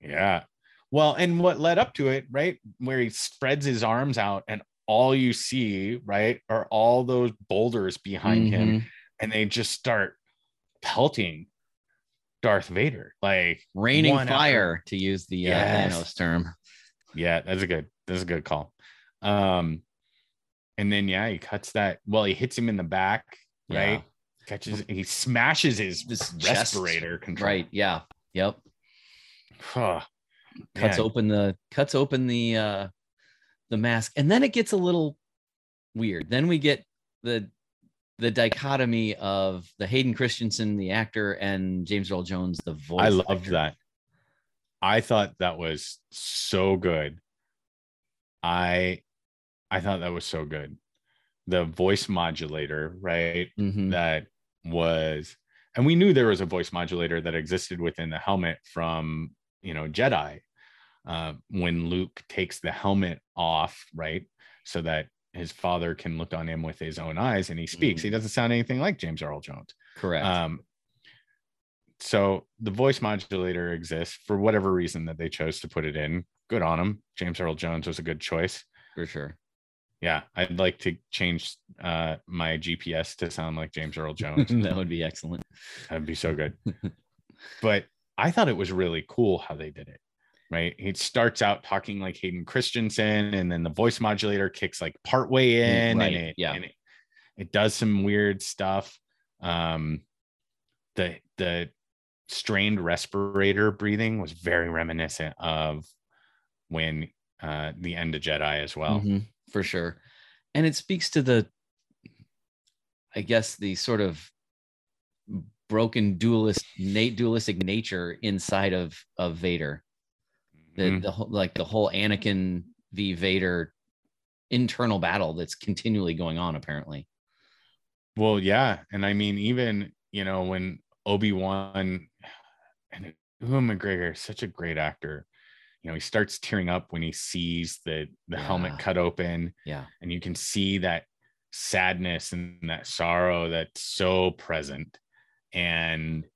yeah, well, and what led up to it, right, where he spreads his arms out and all you see, right, are all those boulders behind him, Mhm. and they just start pelting Darth Vader, like Raining after- fire, to use the uh, Yes. Thanos term. Yeah, that's a good that's a good call. Um and then yeah, he cuts that well, he hits him in the back, right? Catches he smashes his This chest, respirator control. Right. Yeah. Yep. Huh. Cuts Man, open the cuts open the uh the mask. And then it gets a little weird. Then we get the the dichotomy of the Hayden Christensen, the actor, and James Earl Jones, the voice. I loved actor. that. I thought that was so good. I I thought that was so good. The voice modulator, right? Mhm. that was and we knew there was a voice modulator that existed within the helmet from you know jedi uh, when luke takes the helmet off right so that his father can look on him with his own eyes and he speaks he doesn't sound anything like james earl jones Correct. um so the voice modulator exists for whatever reason that they chose to put it in good on him james earl jones was a good choice for sure. yeah i'd like to change uh my gps to sound like james earl jones that would be excellent. That'd be so good. but I thought it was really cool how they did it. Right? It starts out talking like Hayden Christensen, and then the voice modulator kicks like partway in, right, and it yeah. and it, it does some weird stuff. Um, the the strained respirator breathing was very reminiscent of when uh the end of Jedi as well. Mhm, for sure. And it speaks to the, I guess, the sort of broken dualist, nat- dualistic nature inside of of Vader. The Mhm. the whole like the whole Anakin v Vader internal battle that's continually going on. Apparently, Well, yeah, and I mean, even you know when Obi Wan and Ewan McGregor, is such a great actor. You know, he starts tearing up when he sees the the Yeah. helmet cut open, yeah, and you can see that sadness and that sorrow that's so present. And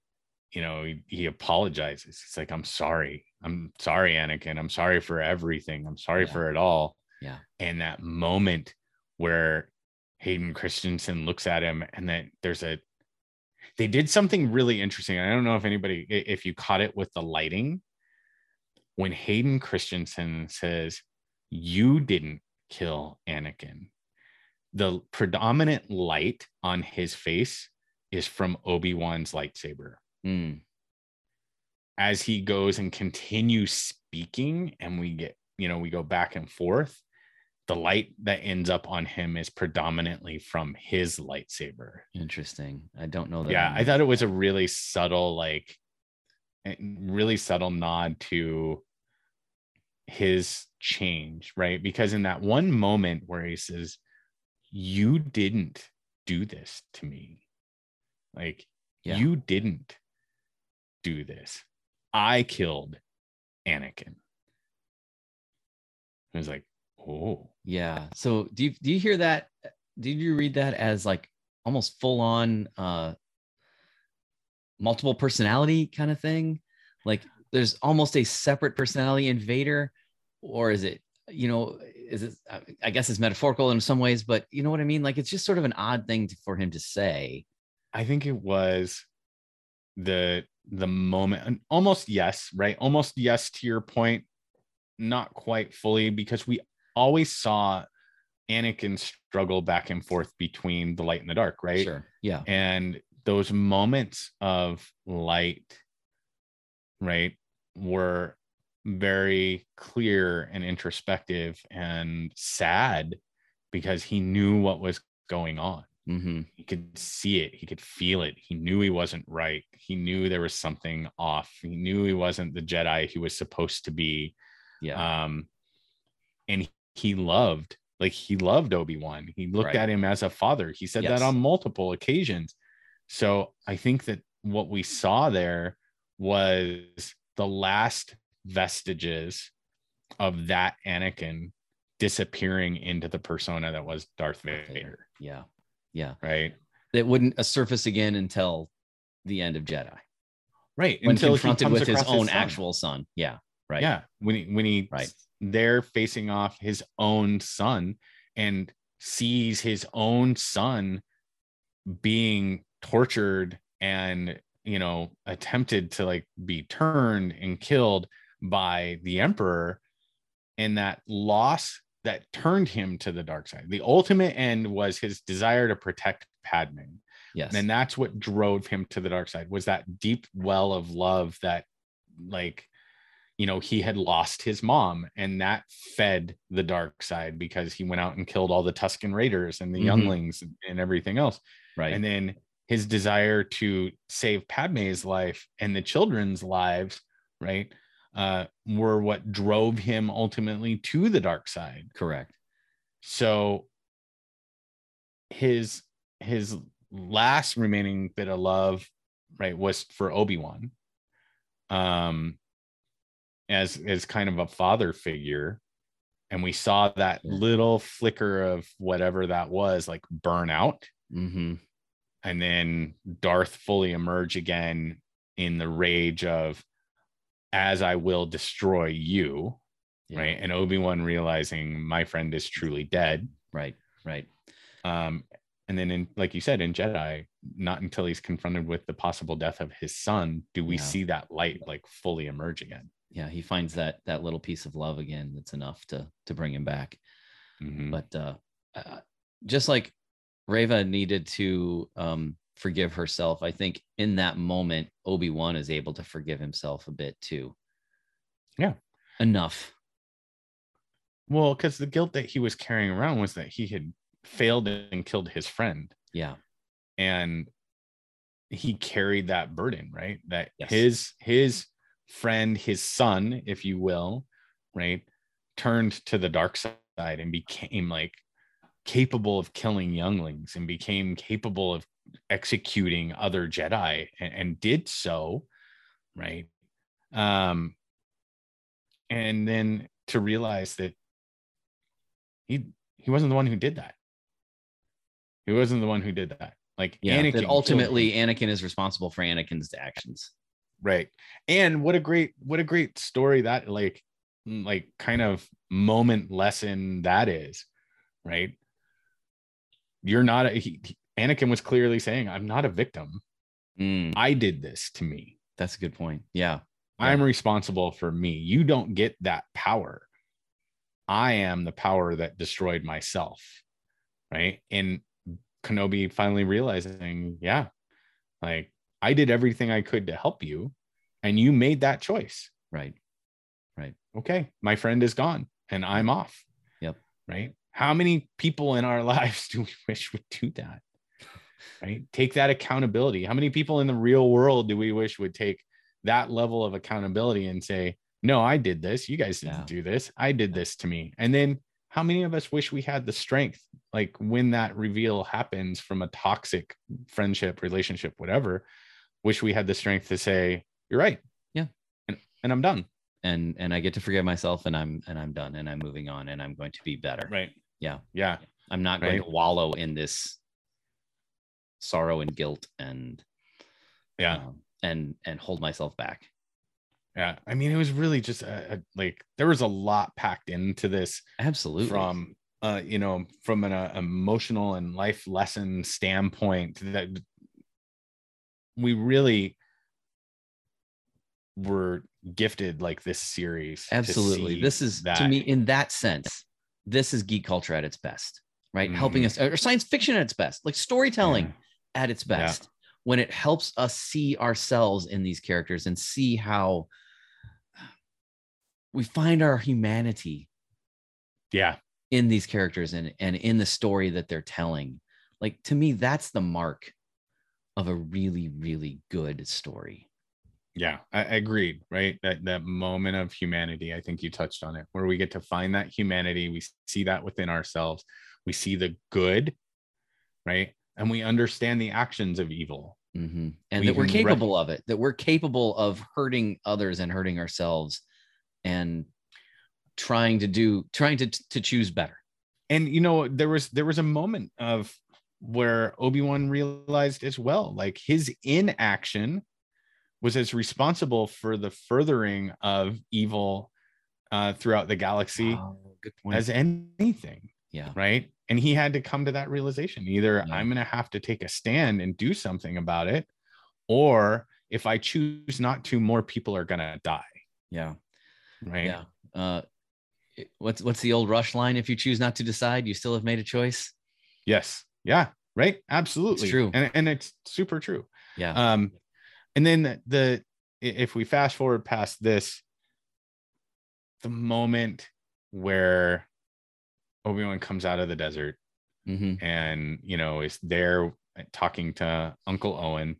you know, he, he apologizes. He's like, "I'm sorry. I'm sorry, Anakin. I'm sorry for everything. I'm sorry Yeah. for it all." yeah, and that moment where Hayden Christensen looks at him and then there's a they did something really interesting. I don't know if anybody if you caught it with the lighting when Hayden Christensen says you didn't kill Anakin. The predominant light on his face is from Obi-Wan's lightsaber Mm, as he goes and continues speaking and we get you know we go back and forth the light that ends up on him is predominantly from his lightsaber interesting. I don't know that. yeah i thought it was a really subtle like eh, really subtle nod to his change right because in that one moment where he says you didn't do this to me like Yeah. you didn't do this i killed anakin it was like oh Yeah. So do you do you hear that? Did you read that as like almost full on uh multiple personality kind of thing? Like there's almost a separate personality in Vader, or is it, you know, is it I- I guess it's metaphorical in some ways, but you know what I mean? Like it's just sort of an odd thing to, for him to say. I think it was the the moment and almost yes, right? Almost yes to your point, not quite fully because we always saw Anakin struggle back and forth between the light and the dark, right? Sure. Yeah. And those moments of light, right, were very clear and introspective and sad because he knew what was going on hmm he could see it. He could feel it. He knew he wasn't right. He knew there was something off. He knew he wasn't the jedi he was supposed to be. Yeah. um and he loved like he loved obi-wan. He looked Right. at him as a father. He said Yes. that on multiple occasions. So i think that what we saw there was the last vestiges of that anakin disappearing into the persona that was darth vader. Yeah. Yeah. right That wouldn't surface again until the end of Jedi right when until he confronted with his own son. actual son. Yeah. Right. yeah when he when he Right. they're facing off his own son and sees his own son being tortured and you know attempted to like be turned and killed by the emperor and that loss that turned him to the dark side the ultimate end was his desire to protect padme Yes. and that's what drove him to the dark side was that deep well of love that like you know he had lost his mom and that fed the dark side because he went out and killed all the tuscan raiders and the Mhm. younglings and everything else right. and then his desire to save padme's life and the children's lives right uh were what drove him ultimately to the dark side Correct. so his his last remaining bit of love right was for obi-wan um as as kind of a father figure and we saw that little flicker of whatever that was like burn out Mm-hmm. and then darth fully emerge again in the rage of as i will destroy you Yeah. right and obi-wan realizing my friend is truly dead Right. Right. um and then in like you said in jedi not until he's confronted with the possible death of his son do we Yeah. see that light like fully emerge again yeah, he finds that that little piece of love again that's enough to to bring him back. Mhm. But uh, uh just like Reva needed to um forgive herself, I think in that moment Obi-Wan is able to forgive himself a bit too. Yeah. Enough. Well, because the guilt that he was carrying around was that he had failed and killed his friend. Yeah. and he carried that burden right that Yes. his his friend his son if you will right turned to the dark side and became like capable of killing younglings and became capable of executing other jedi and, and did so right um and then to realize that he he wasn't the one who did that he wasn't the one who did that like Yeah. Anakin that ultimately. Anakin is responsible for Anakin's actions. right and what a great what a great story that like mm, like kind of moment lesson that is right you're not a, he- anakin was clearly saying i'm not a victim Mm, i did this to me that's a good point. Yeah. i'm responsible for me you don't get that power i am the power that destroyed myself right and kenobi finally realizing yeah like i did everything i could to help you and you made that choice Right. Right. okay, my friend is gone and I'm off. Yep. Right. How many people in our lives do we wish would do that? Right. Take that accountability. How many people in the real world do we wish would take that level of accountability and say, no, I did this. You guys didn't Yeah. do this. I did this to me. And then how many of us wish we had the strength, like when that reveal happens from a toxic friendship, relationship, whatever, wish we had the strength to say, you're right. Yeah. And, and I'm done. And and I get to forgive myself and I'm and I'm done and I'm moving on and I'm going to be better. Right. Yeah. Yeah. I'm not going Right. to wallow in this sorrow and guilt and Yeah. um, and and hold myself back. Yeah. I mean, it was really just a, a- like there was a lot packed into this Absolutely. from uh you know from an uh, emotional and life lesson standpoint that we really were gifted like this series Absolutely. This is that. to me in that sense, this is geek culture at its best, right? Helping Mhm. us or science fiction at its best, like storytelling at its Yeah. best. When it helps us see ourselves in these characters and see how we find our humanity yeah in these characters and and in the story that they're telling. Like to me, that's the mark of a really, really good story. yeah I, I agreed right that that moment of humanity i think you touched on it where we get to find that humanity we see that within ourselves we see the good right and we understand the actions of evil Mhm. And We that we're can rec- capable of it, that we're capable of hurting others and hurting ourselves and trying to do, trying to, to choose better. and you know there was there was a moment of where obi-wan realized as well like his inaction was as responsible for the furthering of evil uh, throughout the galaxy Oh, as anything yeah. right and he had to come to that realization either Yeah. i'm going to have to take a stand and do something about it or if i choose not to more people are going to die Yeah. right Yeah. Uh, what's, what's the old rush line? If you choose not to decide, you still have made a choice. yes yeah right absolutely true. and, and it's super true Yeah. um and then the, the if we fast forward past this the moment where obi-wan comes out of the desert hmm and you know is there talking to uncle owen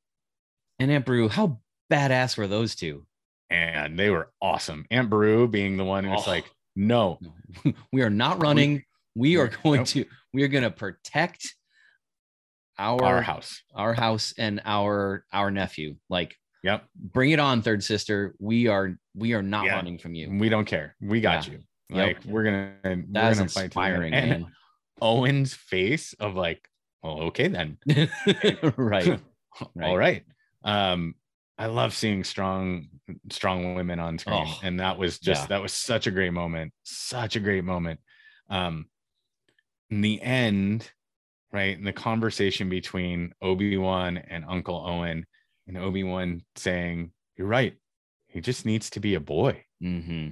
And Aunt Beru, how badass were those two? and they were awesome aunt beru being the one who's Oh. like no we are not running. We are Nope. going to, we are going to protect our, our house our house and our, our nephew. Like, yep bring it on, third sister. We are, we are not Yeah. running from you. we don't care we got Yeah. you Yep. like we're gonna we're That is gonna fight to the inspiring, and owen's face of like well okay then right. all right um i love seeing strong strong women on screen Oh, and that was just yeah. that was such a great moment such a great moment um in the end right in the conversation between obi-wan and uncle owen and obi-wan saying you're right he just needs to be a boy Mm-hmm.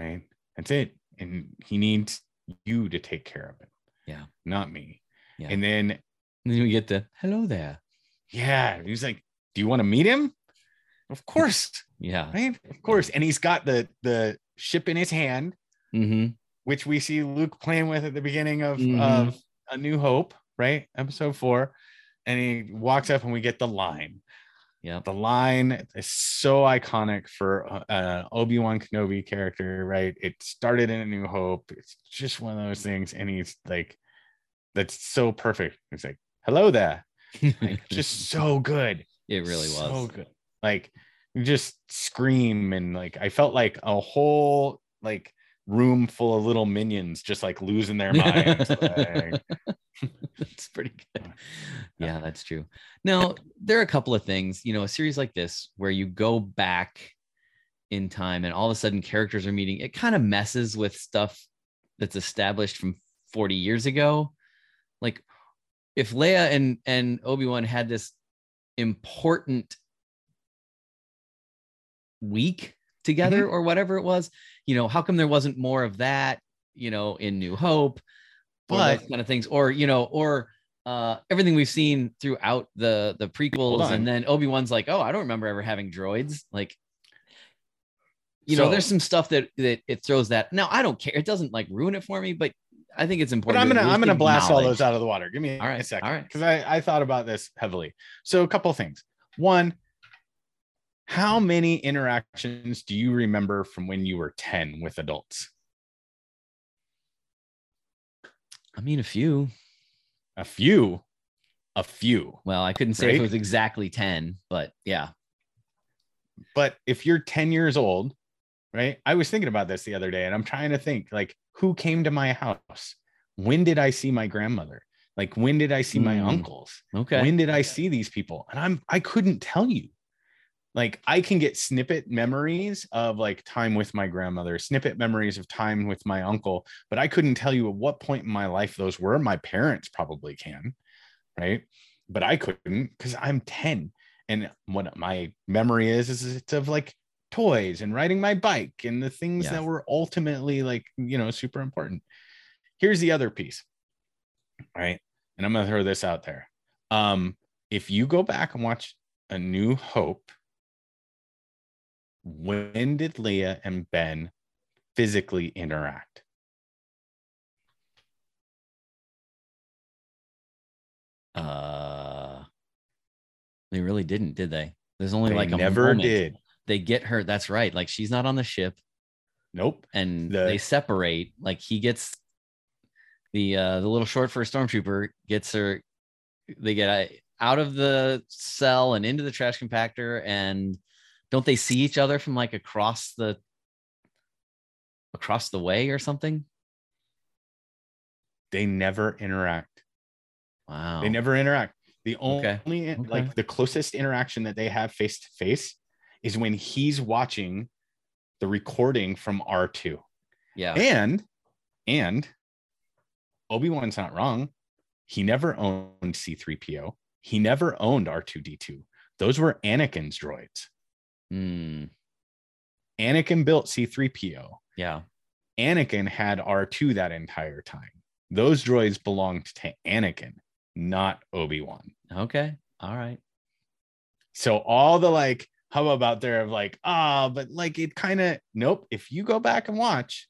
right? That's it. And he needs you to take care of him. Yeah. Not me. Yeah. And then, And then we get the hello there. yeah, he's like, Do you want to meet him? Of course. Yeah. Right. Of course. And he's got the the ship in his hand, Mm-hmm. which we see Luke playing with at the beginning of, Mhm. of A New Hope, right? Episode four. And he walks up and we get the line. Yeah. The line is so iconic for uh, Obi Wan Kenobi character, right? It started in A New Hope. It's just one of those things, and he's like, "That's so perfect." He's like, "Hello there," like, just so good. it really was. so good. Like, you just scream, and like I felt like a whole like room full of little minions just like losing their minds. like, that's pretty good. Yeah, that's true. Now, there are a couple of things, you know, a series like this where you go back in time and all of a sudden characters are meeting, it kind of messes with stuff that's established from 40 years ago. Like if Leia and and Obi-Wan had this important week together or whatever it was, you know, how come there wasn't more of that, you know, in New Hope? But- kind of things, or you know, or uh, everything we've seen throughout the the prequels, and then Obi Wan's like, oh, I don't remember ever having droids. Like, you know, there's some stuff that that it throws that. Now, I don't care. It doesn't like ruin it for me, but I think it's important. but. I'm gonna I'm gonna blast all those out of the water. Give me All right, a second, all right. because I I thought about this heavily. So a couple of things. One, how many interactions do you remember from when you were 10 with adults? I mean, a few. A few, a few. Well, I couldn't say if it was exactly ten, but yeah, But if you're 10 years old, right? I was thinking about this the other day and I'm trying to think like who came to my house? When did I see my grandmother? Like when did I see my Hmm. uncles? okay. When did I see these people? And I'm I couldn't tell you. Like I can get snippet memories of like time with my grandmother, snippet memories of time with my uncle, but I couldn't tell you at what point in my life those were. My parents probably can, right? But I couldn't because I'm 10. And what my memory is is it's of like toys and riding my bike and the things Yeah. that were ultimately like, you know, super important. Here's the other piece. Right. And I'm gonna throw this out there. Um, if you go back and watch A New Hope, when did Leia and Ben physically interact? Uh, they really didn't, did they? There's only They like a never moment. did. They get her. That's right. Like she's not on the ship, Nope. and The- they separate. Like he gets the uh the little short first stormtrooper gets her. They get uh, out of the cell and into the trash compactor, and don't they see each other from like across the across the way or something? They never interact. Wow. They never interact. The only Okay. like the closest interaction that they have face to face is when he's watching the recording from R2. Yeah. And and Obi-Wan's not wrong. He never owned C3PO. He never owned R2D2. Those were Anakin's droids. Hmm. Anakin built C3PO. yeah. Anakin had R2 that entire time. Those droids belonged to Anakin, not Obi-Wan. Okay. All right. So all the like hubbub out there of like, ah, but like it kind of nope. If you go back and watch,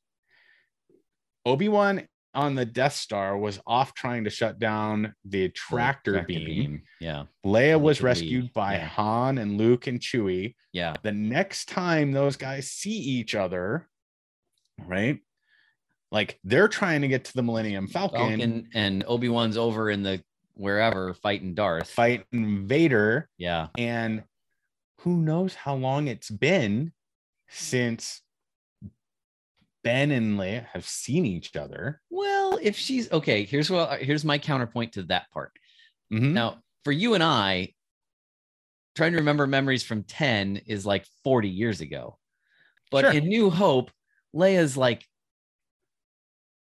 Obi-Wan on the Death Star was off trying to shut down the tractor, Tractor beam. Yeah. Leia was rescued by yeah. Han and Luke and Chewie. Yeah. The next time those guys see each other, right? Like they're trying to get to the Millennium Falcon, Falcon and Obi Wan's over in the wherever fighting Darth. fighting Vader, Yeah. and who knows how long it's been since Ben and Leia have seen each other. Well, if she's okay, here's what here's my counterpoint to that part. Mhm. Now, for you and I, trying to remember memories from 10 is like 40 years ago. But Sure. in New Hope, Leia's like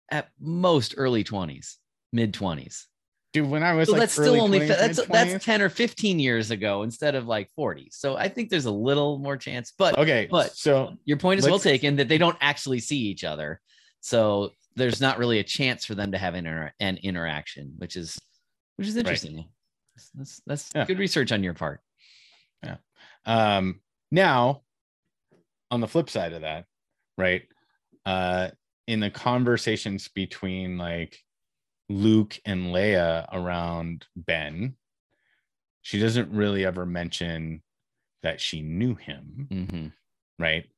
at most early 20s, mid 20s. Dude, when I was So like that's still only 20s, that's mid-20s. that's 10 or 15 years ago instead of like 40. So I think there's a little more chance. But okay. but- so your point is well taken that they don't actually see each other. So there's not really a chance for them to have inter- an interaction, which is which is interesting. That's that's Yeah. good research on your part. Yeah. Um now on the flip side of that, right? Uh in the conversations between like Luke and Leia around Ben, she doesn't really ever mention that she knew him. Mhm. right?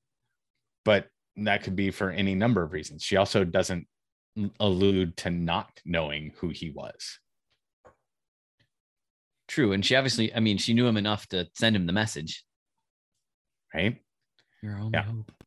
But that could be for any number of reasons. She also doesn't allude to not knowing who he was. True, and she obviously, I mean, she knew him enough to send him the message. Right? Your only Yeah. hope.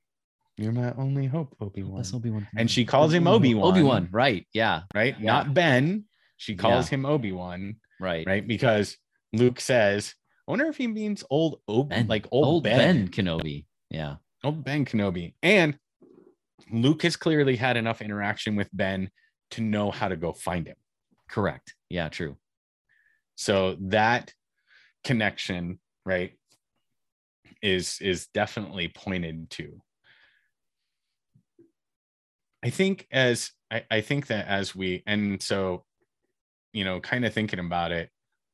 You're my only hope, Obi Wan. That's Obi-Wan. And she calls him Obi-Wan. Obi-Wan, right? Yeah, Right? Yeah. Not Ben. She calls Yeah. him Obi Wan, right. right? Because Luke says, I wonder if he means old Obi, Ben, like old, old ben. ben Kenobi. Yeah, Old Ben Kenobi. And Luke has clearly had enough interaction with Ben to know how to go find him. correct. Yeah, true. so that connection right is is definitely pointed to i think as i, I think that as we and so you know kind of thinking about it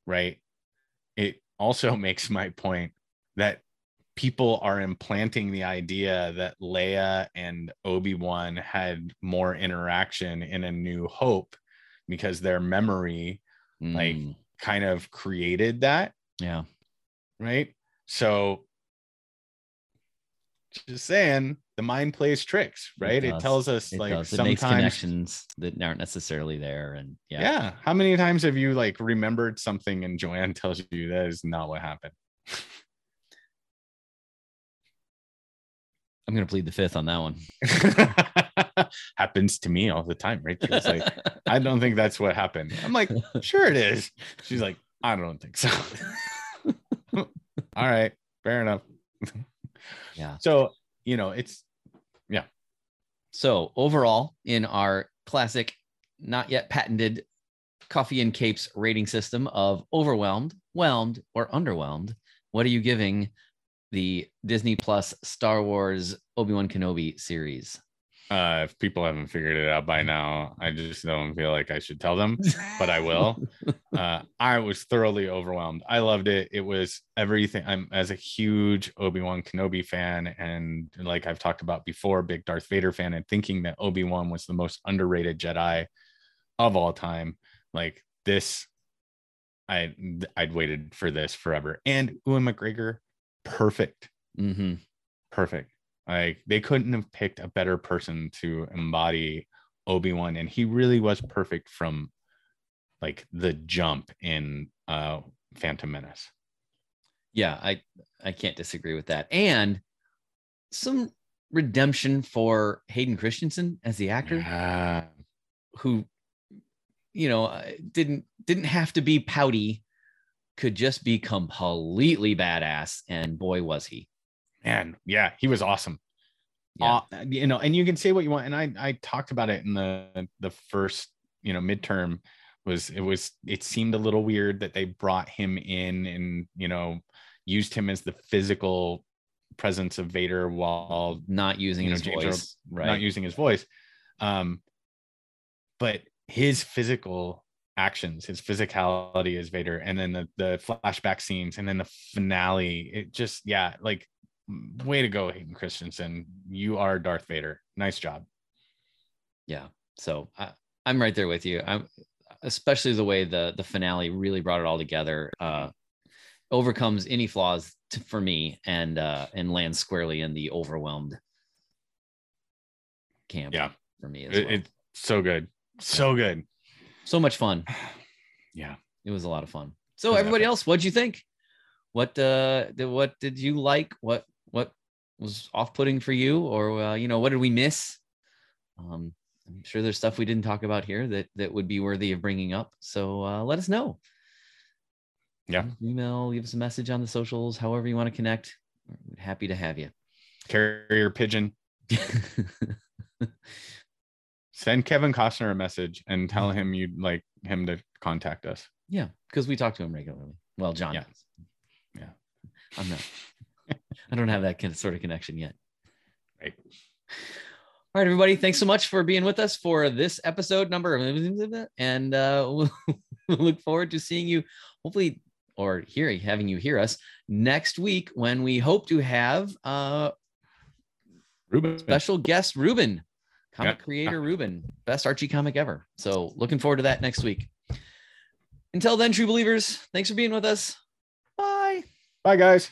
right it also makes my point that people are implanting the idea that leia and obi-wan had more interaction in a new hope because their memory Like, Mm, kind of created that. Yeah, right? So just saying the mind plays tricks, right? It, does. tells us it like does. It makes sometimes connections that aren't necessarily there, and yeah. yeah, How many times have you like remembered something and Joanne tells you that is not what happened? I'm gonna plead the fifth on that one. Happens to me all the time, right? She's like, I don't think that's what happened. I'm like, sure it is. She's like, I don't think so. all right, fair enough. Yeah. So, you know, it's So overall, in our classic, not yet patented coffee and capes rating system of overwhelmed, whelmed, or underwhelmed, what are you giving the Disney Plus Star Wars Obi-Wan Kenobi series? Uh if people haven't figured it out by now, I just don't feel like I should tell them, but I will. uh I was thoroughly overwhelmed. I loved it. It was everything. I'm as a huge Obi-Wan Kenobi fan and like I've talked about before, big Darth Vader fan and thinking that Obi-Wan was the most underrated Jedi of all time. Like this I I'd waited for this forever. And Ewan McGregor perfect hmm perfect. Like they couldn't have picked a better person to embody Obi-Wan and he really was perfect from like the jump in uh Phantom Menace. Yeah, I I can't disagree with that. And some redemption for Hayden Christensen as the actor. Yeah. who you know uh, didn't didn't have to be pouty could just be completely badass and boy was he Man, yeah, he was awesome. Yeah. Uh, you know, and you can say what you want. And I I talked about it in the the first, you know, midterm was it was it seemed a little weird that they brought him in and you know used him as the physical presence of Vader while not using You know, his James voice right not using his voice. Um, but his physical actions, his physicality as Vader, and then the the flashback scenes, and then the finale. It just yeah, like way to go, Hayden Christensen. You are Darth Vader. Nice job. yeah so I, i'm right there with you i'm especially the way the the finale really brought it all together uh overcomes any flaws to, for me and uh and lands squarely in the overwhelmed camp Yeah. for me as It- well. it's so good, so good. so much fun Yeah. it was a lot of fun so everybody epic. else what'd you think what uh what did you like what what was off-putting for you or uh, you know what did we miss um i'm sure there's stuff we didn't talk about here that that would be worthy of bringing up so uh let us know Yeah. email leave us a message on the socials however you want to connect We're happy to have you Carrier pigeon. Send Kevin Costner a message and tell him you'd like him to contact us. Yeah, because we talk to him regularly. Well, John Yeah. does. Yeah. I'm not. I don't have that kind of sort of connection yet. Right. All right, everybody. Thanks so much for being with us for this episode number. And uh, we'll look forward to seeing you, hopefully, or hearing, having you hear us next week when we hope to have uh, Ruben. special guest Ruben, comic Yeah. creator Ruben, best Archie comic ever. So looking forward to that next week. Until then, true believers, thanks for being with us. Bye. Bye, guys.